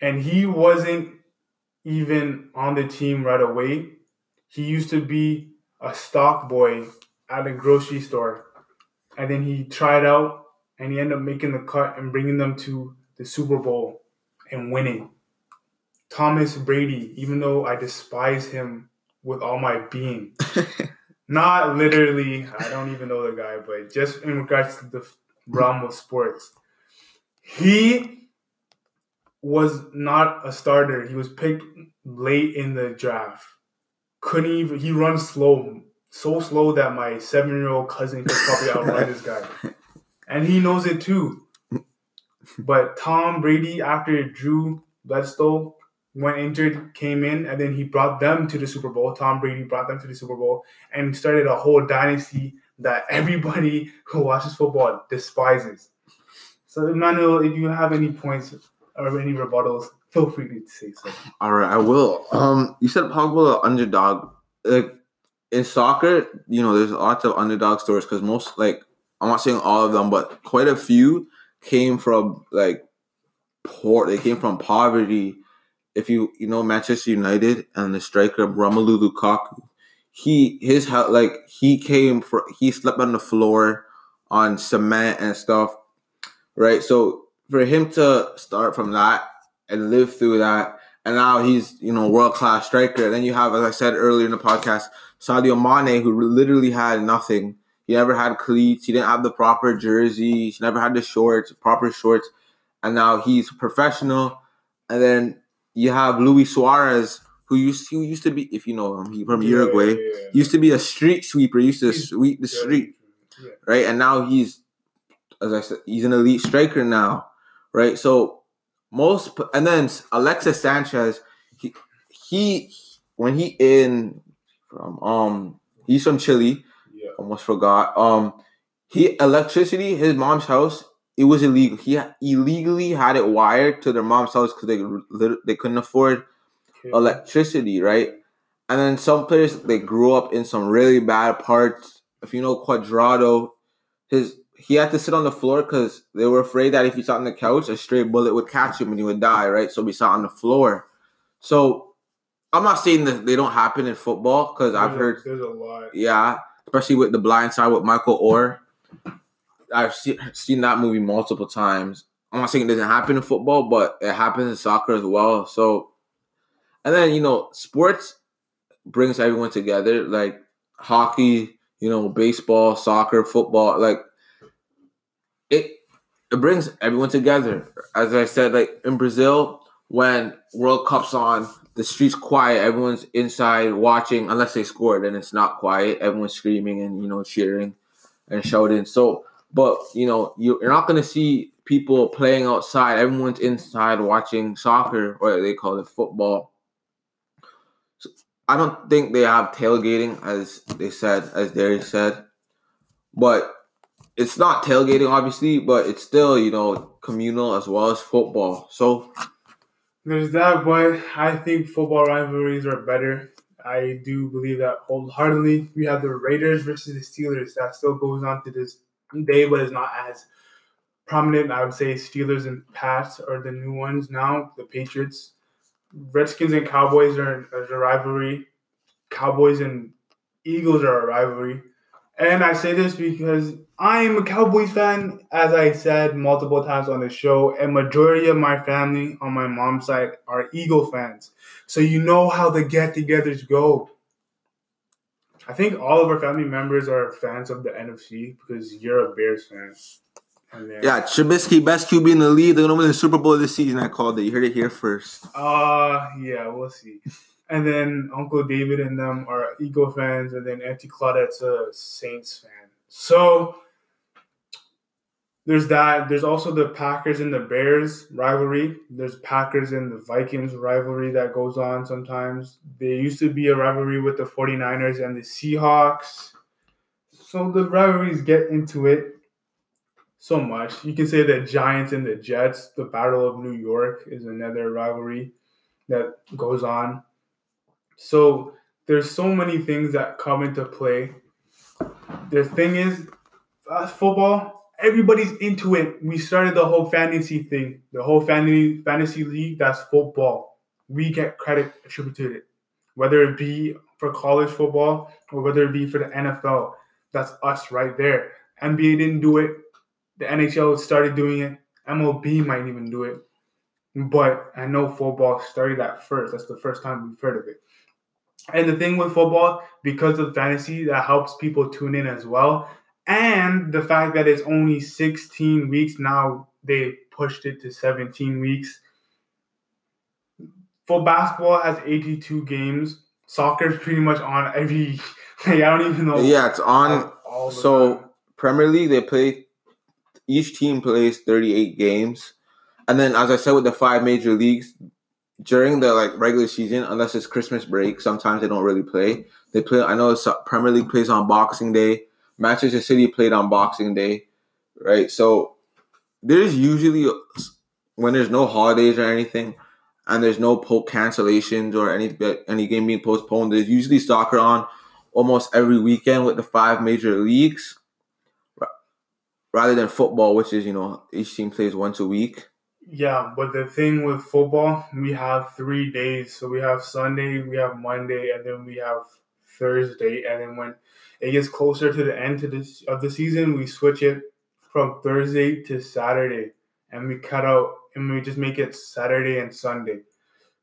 And he wasn't even on the team right away. He used to be a stock boy at a grocery store. And then he tried out and he ended up making the cut and bringing them to the Super Bowl and winning. Thomas Brady, even though I despise him with all my being, not literally, I don't even know the guy, but just in regards to the realm of sports, he was not a starter. He was picked late in the draft. Couldn't even, he runs slow, so slow that my seven year old cousin could probably outrun this guy. And he knows it too. But Tom Brady, after Drew Bledsoe went injured, came in, and then he brought them to the Super Bowl. Tom Brady brought them to the Super Bowl and started a whole dynasty that everybody who watches football despises. So, Emmanuel, if you have any points or any rebuttals, feel free to say so. All right, I will. Um, you said Pogba underdog. Like in soccer, you know, there's lots of underdog stories because most like I'm not saying all of them, but quite a few came from like poor. They came from poverty. If you you know Manchester United and the striker Romelu Lukaku, he his like he came for he slept on the floor on cement and stuff, right? So for him to start from that and live through that, and now he's you know world class striker. And then you have, as I said earlier in the podcast, Sadio Mane, who literally had nothing. He never had cleats. He didn't have the proper jersey. He never had the shorts, proper shorts. And now he's professional. And then you have Luis Suarez, who used who used to be, if you know him, he from Yeah, Uruguay, yeah, yeah. used to be a street sweeper. Used to sweep the street right? And now he's, as I said, he's an elite striker now, right? So most, and then Alexis Sanchez, he he when he in from um he's from Chile, Yeah. almost forgot. Um, he electricity his mom's house. It was illegal. He illegally had it wired to their mom's house because they they couldn't afford Okay. electricity, right? And then some players they grew up in some really bad parts. If you know Cuadrado, his he had to sit on the floor because they were afraid that if he sat on the couch, a stray bullet would catch him and he would die, right? So he sat on the floor. So I'm not saying that they don't happen in football because I've heard, there's a lot. yeah, especially with the Blind Side with Michael Oher. I've seen seen that movie multiple times. I'm not saying it doesn't happen in football, but it happens in soccer as well. So, and then you know, sports brings everyone together. Like hockey, you know, baseball, soccer, football. Like it, it brings everyone together. As I said, like in Brazil, when World Cup's on, the streets quiet. Everyone's inside watching, unless they score. Then it's not quiet. Everyone's screaming and you know cheering and shouting. So, but you know, you- you're not gonna see people playing outside. Everyone's inside watching soccer, or they call it football. So I don't think they have tailgating, as they said, as Darius said, but it's not tailgating, obviously, but it's still you know communal as well as football. So There's that, but I think football rivalries are better. I do believe that wholeheartedly. We have the Raiders versus the Steelers that still goes on to this day, but it's not as prominent. I would say Steelers and Pats are the new ones now. The Patriots, Redskins and Cowboys are, are a rivalry. Cowboys and Eagles are a rivalry. And I say this because I'm a Cowboys fan, as I said multiple times on the show, and majority of my family on my mom's side are Eagle fans. So you know how the get-togethers go. I think all of our family members are fans of the NFC because you're a Bears fan. Yeah, Trubisky, best QB in the league. They're gonna win the Super Bowl this season. I called it. You heard it here first. Uh yeah, we'll see. And then Uncle David and them are Eagle fans, and then Auntie Claudette's a Saints fan. So there's that. There's also the Packers and the Bears rivalry. There's Packers and the Vikings rivalry that goes on sometimes. There used to be a rivalry with the 49ers and the Seahawks. So the rivalries get into it so much. You can say the Giants and the Jets, the Battle of New York is another rivalry that goes on. So there's so many things that come into play. The thing is, uh, football, everybody's into it. We started the whole fantasy thing, the whole fantasy fantasy league. That's football. We get credit attributed it, whether it be for college football or whether it be for the NFL. That's us right there. NBA didn't do it. The NHL started doing it. MLB might even do it. But I know football started that first. That's the first time we've heard of it. And the thing with football, because of fantasy, that helps people tune in as well. And the fact that it's only 16 weeks now, they pushed it to 17 weeks. For basketball has 82 games. Soccer is pretty much on every. Like, I don't even know. Yeah, it's on. So time. Premier League, they play. Each team plays thirty-eight games, and then as I said with the five major leagues, during the like regular season, unless it's Christmas break, sometimes they don't really play. They play. I know it's, Premier League plays on Boxing Day. Manchester City played on Boxing Day, right? So there's usually when there's no holidays or anything, and there's no po- cancellations or any any game being postponed. There's usually soccer on almost every weekend with the five major leagues. rather than football, which is you know each team plays once a week. Yeah, but the thing with football, we have three days. So we have Sunday, we have Monday, and then we have Thursday. And then when it gets closer to the end to this of the season, we switch it from Thursday to Saturday, and we cut out and we just make it Saturday and Sunday.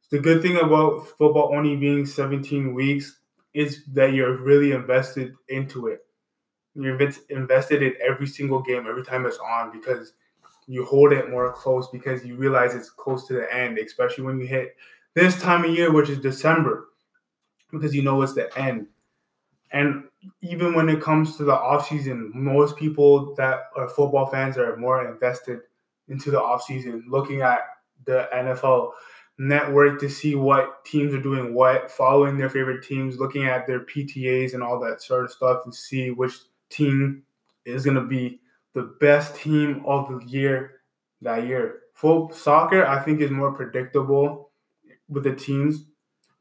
The good thing about football only being 17 weeks is that you're really invested into it. You're invested in every single game every time it's on because you hold it more close because you realize it's close to the end, especially when you hit this time of year, which is December, because you know it's the end. And even when it comes to the offseason, most people that are football fans are more invested into the offseason, looking at the NFL network to see what teams are doing what, following their favorite teams, looking at their PTAs and all that sort of stuff to see which team is going to be the best team of the year that year. Full soccer, I think, is more predictable with the teams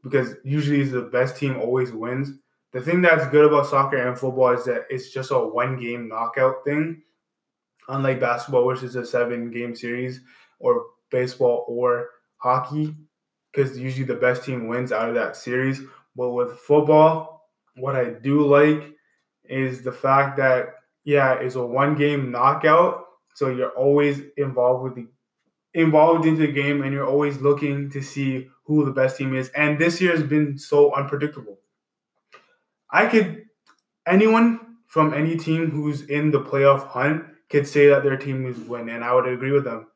because usually the best team always wins. The thing that's good about soccer and football is that it's just a one game knockout thing, unlike basketball, which is a seven game series, or baseball or hockey, because usually the best team wins out of that series. But with football, what I do like is the fact that yeah, it's a one game knockout. So you're always involved with the involved into the game and you're always looking to see who the best team is. And this year has been so unpredictable. I could anyone from any team who's in the playoff hunt could say that their team is win, and I would agree with them.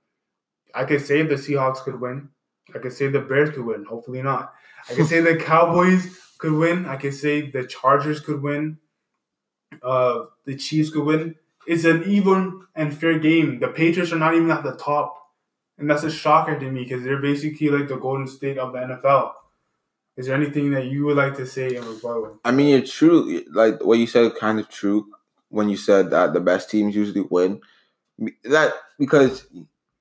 I could say the Seahawks could win. I could say the Bears could win. Hopefully not. I could say the Cowboys could win. I could say the Chargers could win uh, the Chiefs could win. It's an even and fair game. The Patriots are not even at the top. And that's a shocker to me because they're basically like the Golden State of the NFL. Is there anything that you would like to say in rebuttal? I mean, it's true. Like what you said, kind of true when you said that the best teams usually win. That because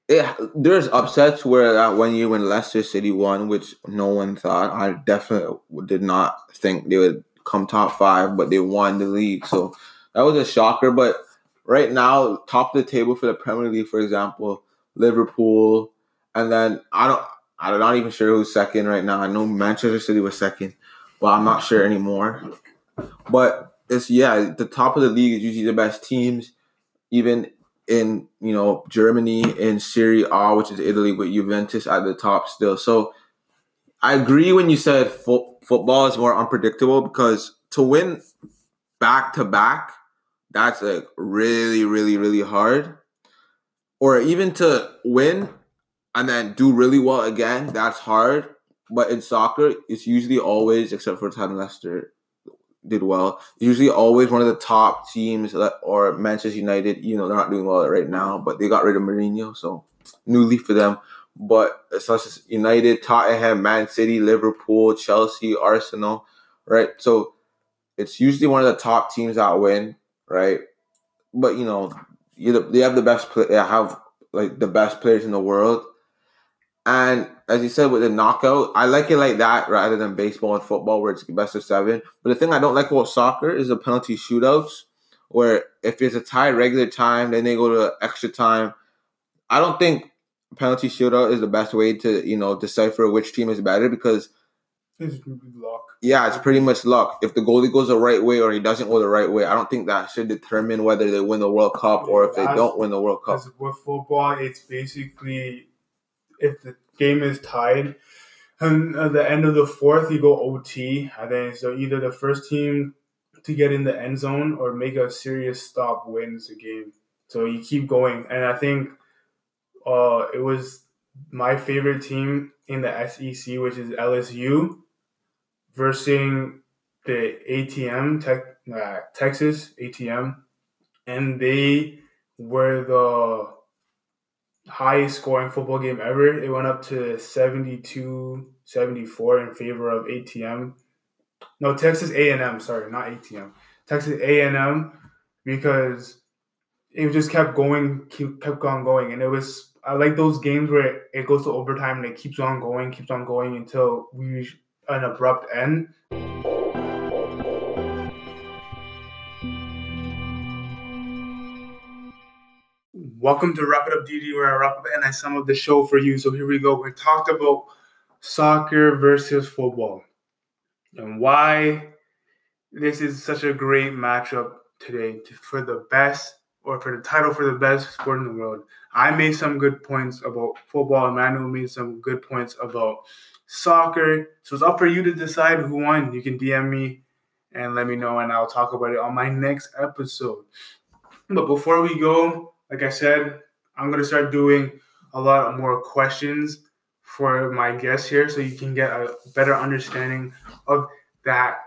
it, there's upsets where that one year when Leicester City won, which no one thought, I definitely did not think they would come top five, but they won the league. So that was a shocker. But right now, top of the table for the Premier League, for example, Liverpool, and then I don't, I'm not even sure who's second right now. I know Manchester City was second, but I'm not sure anymore. But it's yeah, the top of the league is usually the best teams, even in you know Germany in Serie A, which is Italy, with Juventus at the top still. So I agree when you said fo- football is more unpredictable because to win back to back, that's like really, really, really hard. Or even to win and then do really well again, that's hard. But in soccer, it's usually always, except for time Leicester did well, usually always one of the top teams or Manchester United. You know, they're not doing well right now, but they got rid of Mourinho, so new leaf for them but such as United, Tottenham, Man City, Liverpool, Chelsea, Arsenal, right? So it's usually one of the top teams that win, right? But you know, you they have the best play, they have like the best players in the world. And as you said with the knockout, I like it like that rather than baseball and football where it's best of seven. But the thing I don't like about soccer is the penalty shootouts, where if it's a tie regular time, then they go to extra time. I don't think penalty shootout is the best way to you know decipher which team is better because it's luck. Yeah, it's pretty much luck. If the goalie goes the right way or he doesn't go the right way, I don't think that should determine whether they win the World Cup or if they don't win the World Cup. With football, it's basically if the game is tied, and at the end of the fourth, you go OT, and then so either the first team to get in the end zone or make a serious stop wins the game. So you keep going, and I think uh, it was my favorite team in the SEC, which is LSU, versus the ATM tech, uh, Texas ATM, and they were the highest scoring football game ever. It went up to 72 74 in favor of ATM. No, Texas A&M, sorry, not ATM. Texas A&M because it just kept going, kept on going, and it was I like those games where it goes to overtime and it keeps on going, keeps on going until we an abrupt end. Welcome to Wrap It Up DD, where I wrap up and I sum up the show for you. So here we go. We talked about soccer versus football and why this is such a great matchup today for the best or for the title for the best sport in the world. I made some good points about football. Emmanuel made some good points about soccer. So it's up for you to decide who won. You can DM me and let me know, and I'll talk about it on my next episode. But before we go, like I said, I'm gonna start doing a lot more questions for my guests here, so you can get a better understanding of that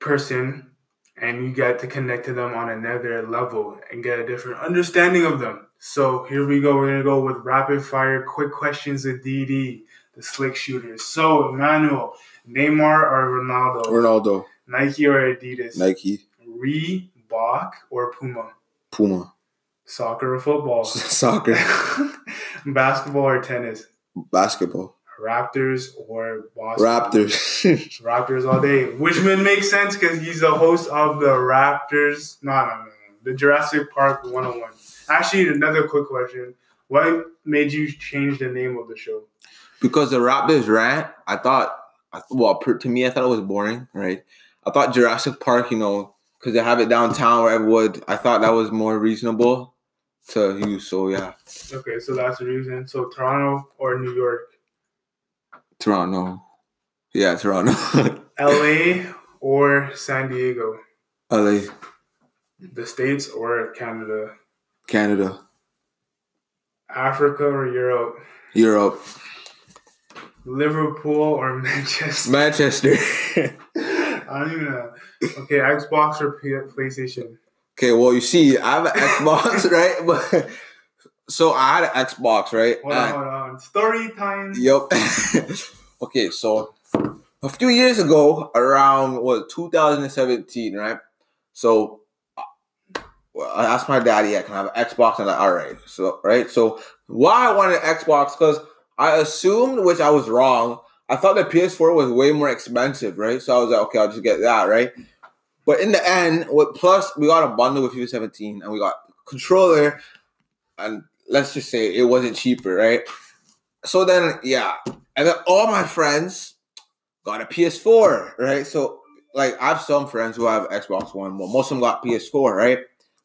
person, and you get to connect to them on another level and get a different understanding of them. So here we go. We're gonna go with rapid fire, quick questions with DD, the slick shooters. So Emmanuel, Neymar or Ronaldo? Ronaldo, Nike or Adidas? Nike, Reebok or Puma? Puma, Soccer or football? soccer, Basketball or tennis? basketball, Raptors or Boston? Raptors, Raptors all day. Whichman makes sense because he's the host of the Raptors. No, no, no, no. The Jurassic Park 101. Actually, another quick question. What made you change the name of the show? Because the Raptors rant. I thought, well, to me, I thought it was boring. Right? I thought Jurassic Park, you know, because they have it downtown where Everwood. I thought that was more reasonable to use. So yeah, Okay, so that's the reason. So Toronto or New York? Toronto. Yeah, Toronto. LA or San Diego? LA, The States or Canada? Canada, Africa or Europe? Europe, Liverpool or Manchester? Manchester. I don't even know. Okay, Xbox or PlayStation? okay, well, you see, I have an Xbox, right? But so I had an Xbox, right? Hold on, And- hold on. Story time. Yep. okay, so a few years ago, around what 2017, right? So well, I asked my daddy, "Yeah, can I have an Xbox?" And I'm like, all right. So right, so why I wanted an Xbox because I assumed, which I was wrong. I thought the PS4 was way more expensive, right? So I was like, okay, I'll just get that, right? But in the end, with plus we got a bundle with FIFA 17 and we got controller, and let's just say it wasn't cheaper, right? So then, yeah, and then all my friends got a PS4, right? So like I have some friends who have Xbox One, well, most of them got PS4, right?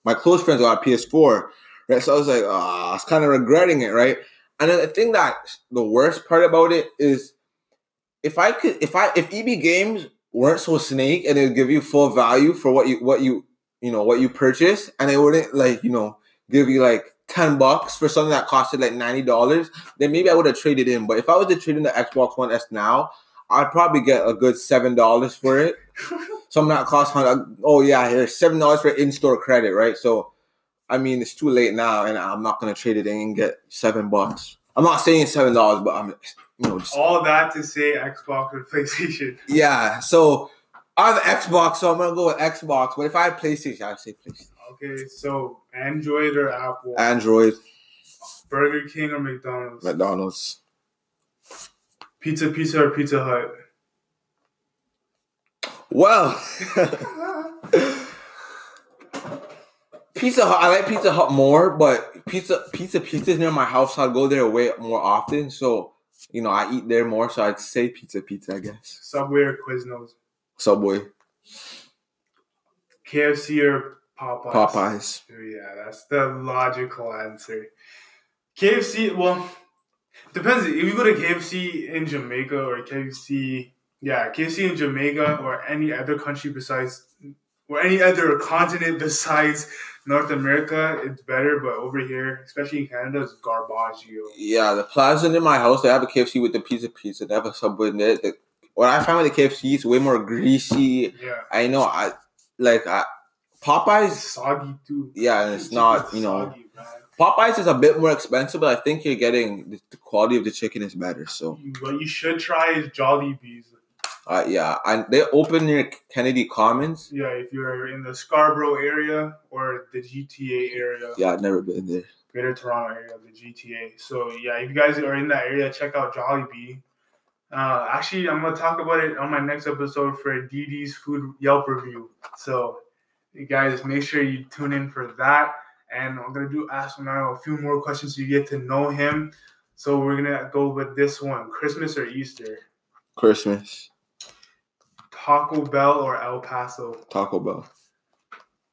My close friends got a PS4, right? So I was like, ah, I was kind of regretting it, right? And then the thing that the worst part about it is if I could if I if EB games weren't so snake and it would give you full value for what you what you you know what you purchase and they wouldn't like, you know, give you like 10 bucks for something that costed like $90, then maybe I would have traded in. But if I was to trade in the Xbox One S now, I'd probably get a good seven dollars for it. Something that costs hundred. Oh yeah, here's seven dollars for in-store credit, right? So, I mean, it's too late now, and I'm not gonna trade it in and get seven bucks. I'm not saying seven dollars, but I'm, you know, just, All that to say Xbox or PlayStation. yeah. So I have Xbox, so I'm gonna go with Xbox. But if I had PlayStation, I'd say PlayStation. Okay, so Android or Apple? Android, Burger King or McDonald's? McDonald's, Pizza Pizza or Pizza Hut? well. Pizza Hut, I like Pizza Hut more, but Pizza Pizza Pizza's near my house, so I go there way more often. So, you know, I eat there more, so I'd say Pizza Pizza, I guess. Subway or Quiznos? Subway, KFC or Popeyes? Popeyes. Yeah, that's the logical answer. KFC, well, depends. If you go to KFC in Jamaica or KFC, yeah, KFC in Jamaica or any other country besides, or any other continent besides North America, it's better. But over here, especially in Canada, it's garbaggio. Yeah, the plaza in my house, they have a KFC with the Pizza Pizza. They have a Subway in there. The, what I find with the KFC is way more greasy. Yeah, I know, I like I, Popeyes. it's soggy too. Yeah, and it's not, you know, Soggy. Popeyes is a bit more expensive, but I think you're getting the, the quality of the chicken is better. So, What you should try is Jollibees. Uh, yeah, and they open near Kennedy Commons. Yeah, if you're in the Scarborough area or the GTA area. Yeah, I've never been there. Greater Toronto area the GTA. So yeah, if you guys are in that area, check out Jollibee. Uh, actually, I'm gonna talk about it on my next episode for DD's food Yelp review. So you guys make sure you tune in for that. and I'm gonna do ask now a few more questions so you get to know him. So we're gonna go with this one: Christmas or Easter, Christmas. Taco Bell or El Paso. Taco Bell.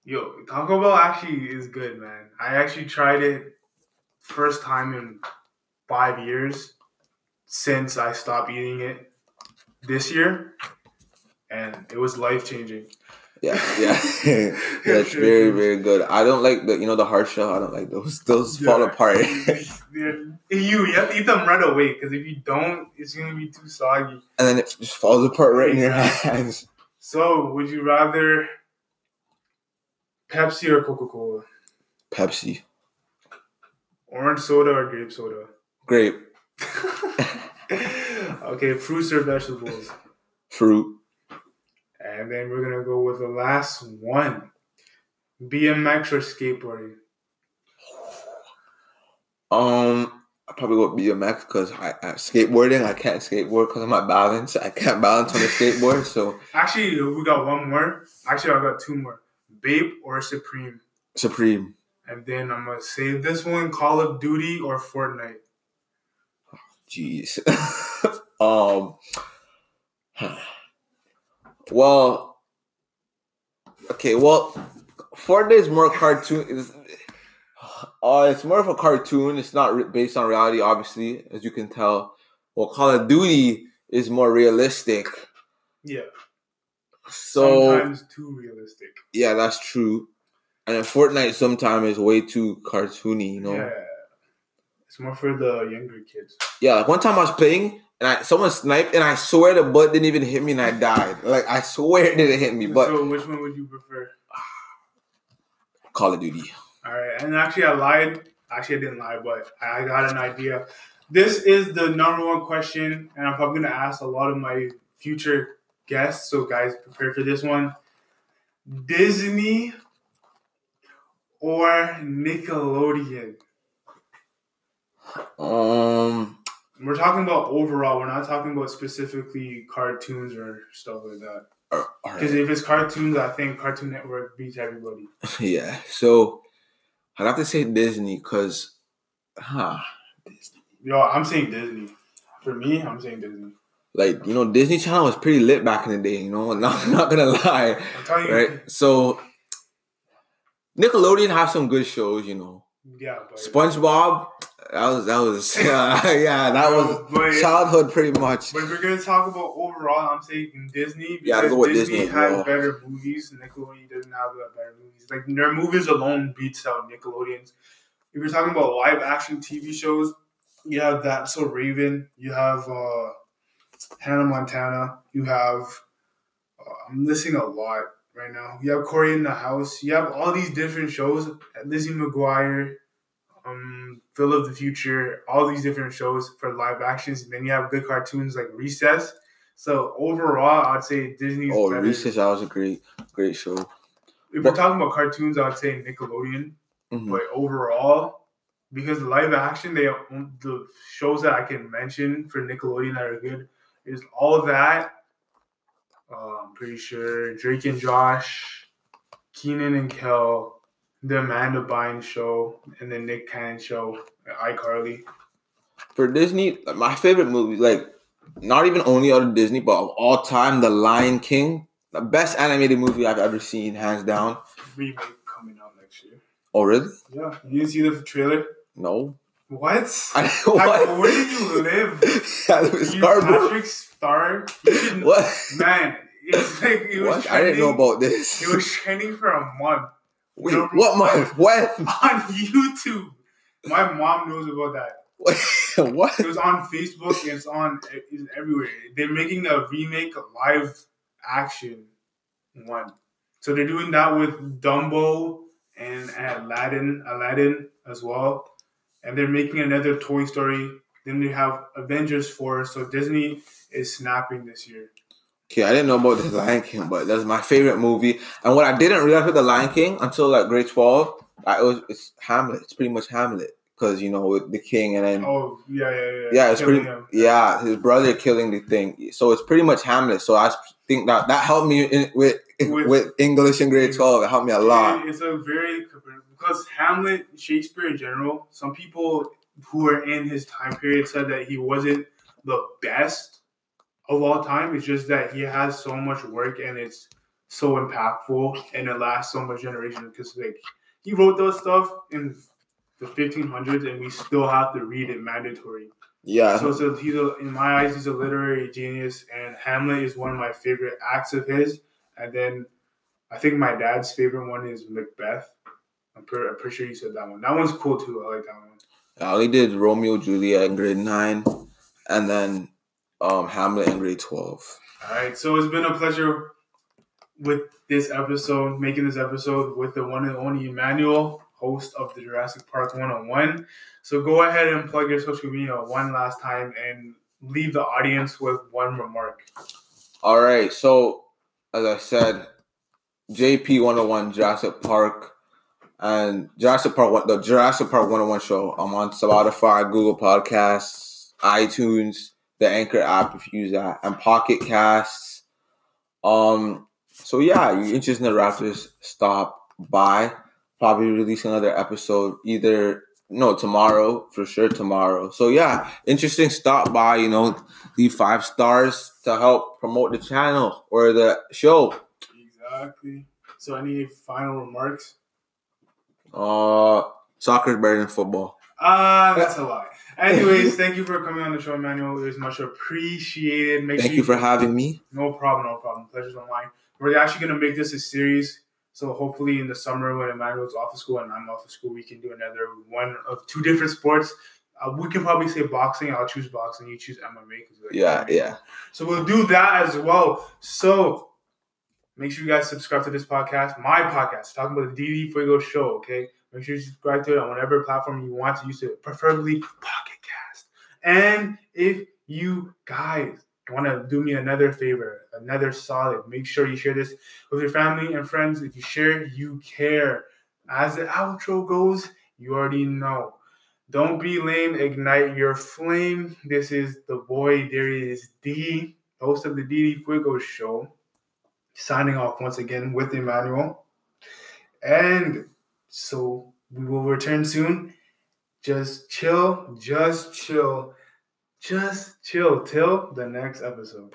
Yo, Taco Bell actually is good, man. I actually tried it first time in five years since I stopped eating it this year, and it was life changing. Yeah, yeah, that's very, very good. I don't like the, you know, the hard shell. I don't like those. Those fall Yeah. apart. you you have to eat them right away because if you don't, it's gonna be too soggy. and then it just falls apart right in your hands. So, would you rather Pepsi or Coca Cola, Pepsi, orange soda or grape soda? grape, okay, fruits or vegetables. fruit, And then we're gonna go with the last one. BMX or skateboarding. Um, I probably go with BMX because I, I skateboarding. I can't skateboard because of my balance. I can't balance on the skateboard. So Actually, we got one more. Actually, I got two more. BAPE or Supreme. Supreme, And then I'm gonna save this one: Call of Duty or Fortnite. jeez. um, well, okay. Well, Fortnite is more cartoon. Is uh, it's more of a cartoon. It's not re- based on reality, obviously, as you can tell. Well, Call of Duty is more realistic. Yeah. So Sometimes too realistic. Yeah, that's true. And then Fortnite sometimes is way too cartoony, you know. Yeah. It's more for the younger kids. Yeah, like one time I was playing and I someone sniped and I swear the bullet didn't even hit me and I died. Like I swear it didn't hit me, but so, which one would you prefer? Call of Duty. All right, and actually, I lied. Actually, I didn't lie, but I got an idea. This is the number one question, and I'm probably gonna ask a lot of my future guests. So, guys, prepare for this one: Disney or Nickelodeon? Um We're talking about overall. We're not talking about specifically cartoons or stuff like that. Because right. if it's cartoons, I think Cartoon Network beats everybody. yeah. So I'd have to say Disney because huh. Disney. Yo, I'm saying Disney. For me, I'm saying Disney. Like, you know, Disney Channel was pretty lit back in the day, you know, not not gonna lie. I'm telling you, Right? So Nickelodeon have some good shows, you know. yeah, but SpongeBob, that was that was yeah, yeah that was But- childhood pretty much. But if we're gonna talk about overall, I'm saying Disney Yeah, go with Disney, Disney as has better movies. Nickelodeon doesn't have better movies. Like their movies alone beats out Nickelodeon's. If you're talking about live action TV shows, you have that. So Raven, you have uh, Hannah Montana, you have. Uh, I'm listing a lot right now. You have Cory in the House. You have all these different shows. Lizzie McGuire, um, Phil of the Future, all these different shows for live actions. And then you have good cartoons like Recess. So overall, I'd say Disney's Oh, better. Recess, that was a great, great show. If we're talking about cartoons, I'd say Nickelodeon. Mhm. But overall, because live action, they the shows that I can mention for Nickelodeon that are good is all of that. Uh, I'm pretty sure Drake and Josh, Kenan and Kel, the Amanda Bynes show, and the Nick Cannon show, iCarly. For Disney, my favorite movie, like not even only out of Disney, but of all time, The Lion King, the best animated movie I've ever seen, hands down. remake coming out next year. Oh, really? Yeah, you didn't see the trailer? No. What? I what? where did you live? I live in Scarborough. Patrick Star? What? Man, it's like it was What? I didn't know about this. It was trending for a month Wait, No, what month? When? on YouTube. My mom knows about that. what? It was on Facebook. and It's on. It's everywhere. They're making a remake, live action one. So they're doing that with Dumbo and Aladdin, Aladdin as well. And they're making another Toy Story. Then they have Avengers four. So Disney is snapping this year. Okay, I didn't know about The Lion King, but that's my favorite movie. And what I didn't realize with The Lion King until like grade twelve, I, it was it's Hamlet. It's pretty much Hamlet because you know with the king and then Oh yeah, yeah, yeah. yeah, it's Killing pretty him. yeah his brother killing the thing. So it's pretty much Hamlet. So I think that that helped me in, with With- with English in grade twelve. It helped me a lot. It's a very because Hamlet, Shakespeare in general, some people who are in his time period said that he wasn't the best of all time. It's just that he has so much work and it's so impactful and it lasts so much generation because like he wrote those stuff in the 1500s and we still have to read it mandatory. Yeah. So, so he's a, in my eyes, he's a literary genius, and Hamlet is one of my favorite acts of his. And then I think my dad's favorite one is Macbeth. I'm pretty, I'm pretty sure you said that one. That one's cool too. I like that one. I only did Romeo Juliet in grade nine, and then um, Hamlet in grade twelve. All right, so it's been a pleasure with this episode, making this episode with the one and only Emmanuel, host of the Jurassic Park 101. So go ahead and plug your social media one last time and leave the audience with one remark. All right. So as I said, JP 101 Jurassic Park and Jurassic Park the Jurassic Park 101 show. I'm on Spotify, Google Podcasts, iTunes, the Anchor app if you use that, and Pocket Casts. Um so yeah, you're interested in the Raptors, stop by. Probably release another episode either no tomorrow for sure tomorrow. So yeah, interesting. Stop by, you know, leave five stars to help promote the channel or the show. Exactly. So any final remarks? Uh, soccer is better than football. Ah, uh, that's a lie. Anyways, thank you for coming on the show, Emmanuel. It was much appreciated. Make thank sure you for having me. No problem, no problem. Pleasure's on mine. We're actually gonna make this a series. So hopefully in the summer when Emmanuel's off of school and I'm off of school, we can do another one of two different sports. Uh, we can probably say boxing. I'll choose boxing. You choose MMA. Like, yeah, yeah. So we'll do that as well. So make sure you guys subscribe to this podcast, my podcast, talking about the DD Fuego show. Okay, make sure you subscribe to it on whatever platform you want to use it, preferably Pocket Cast. And if you guys want to do me another favor, another solid, make sure you share this with your family and friends. If you share, you care. As the outro goes, you already know. Don't be lame, ignite your flame. This is the boy, is D, host of the DD Fuego show, signing off once again with Emmanuel. And so we will return soon. Just chill, just chill just chill till the next episode.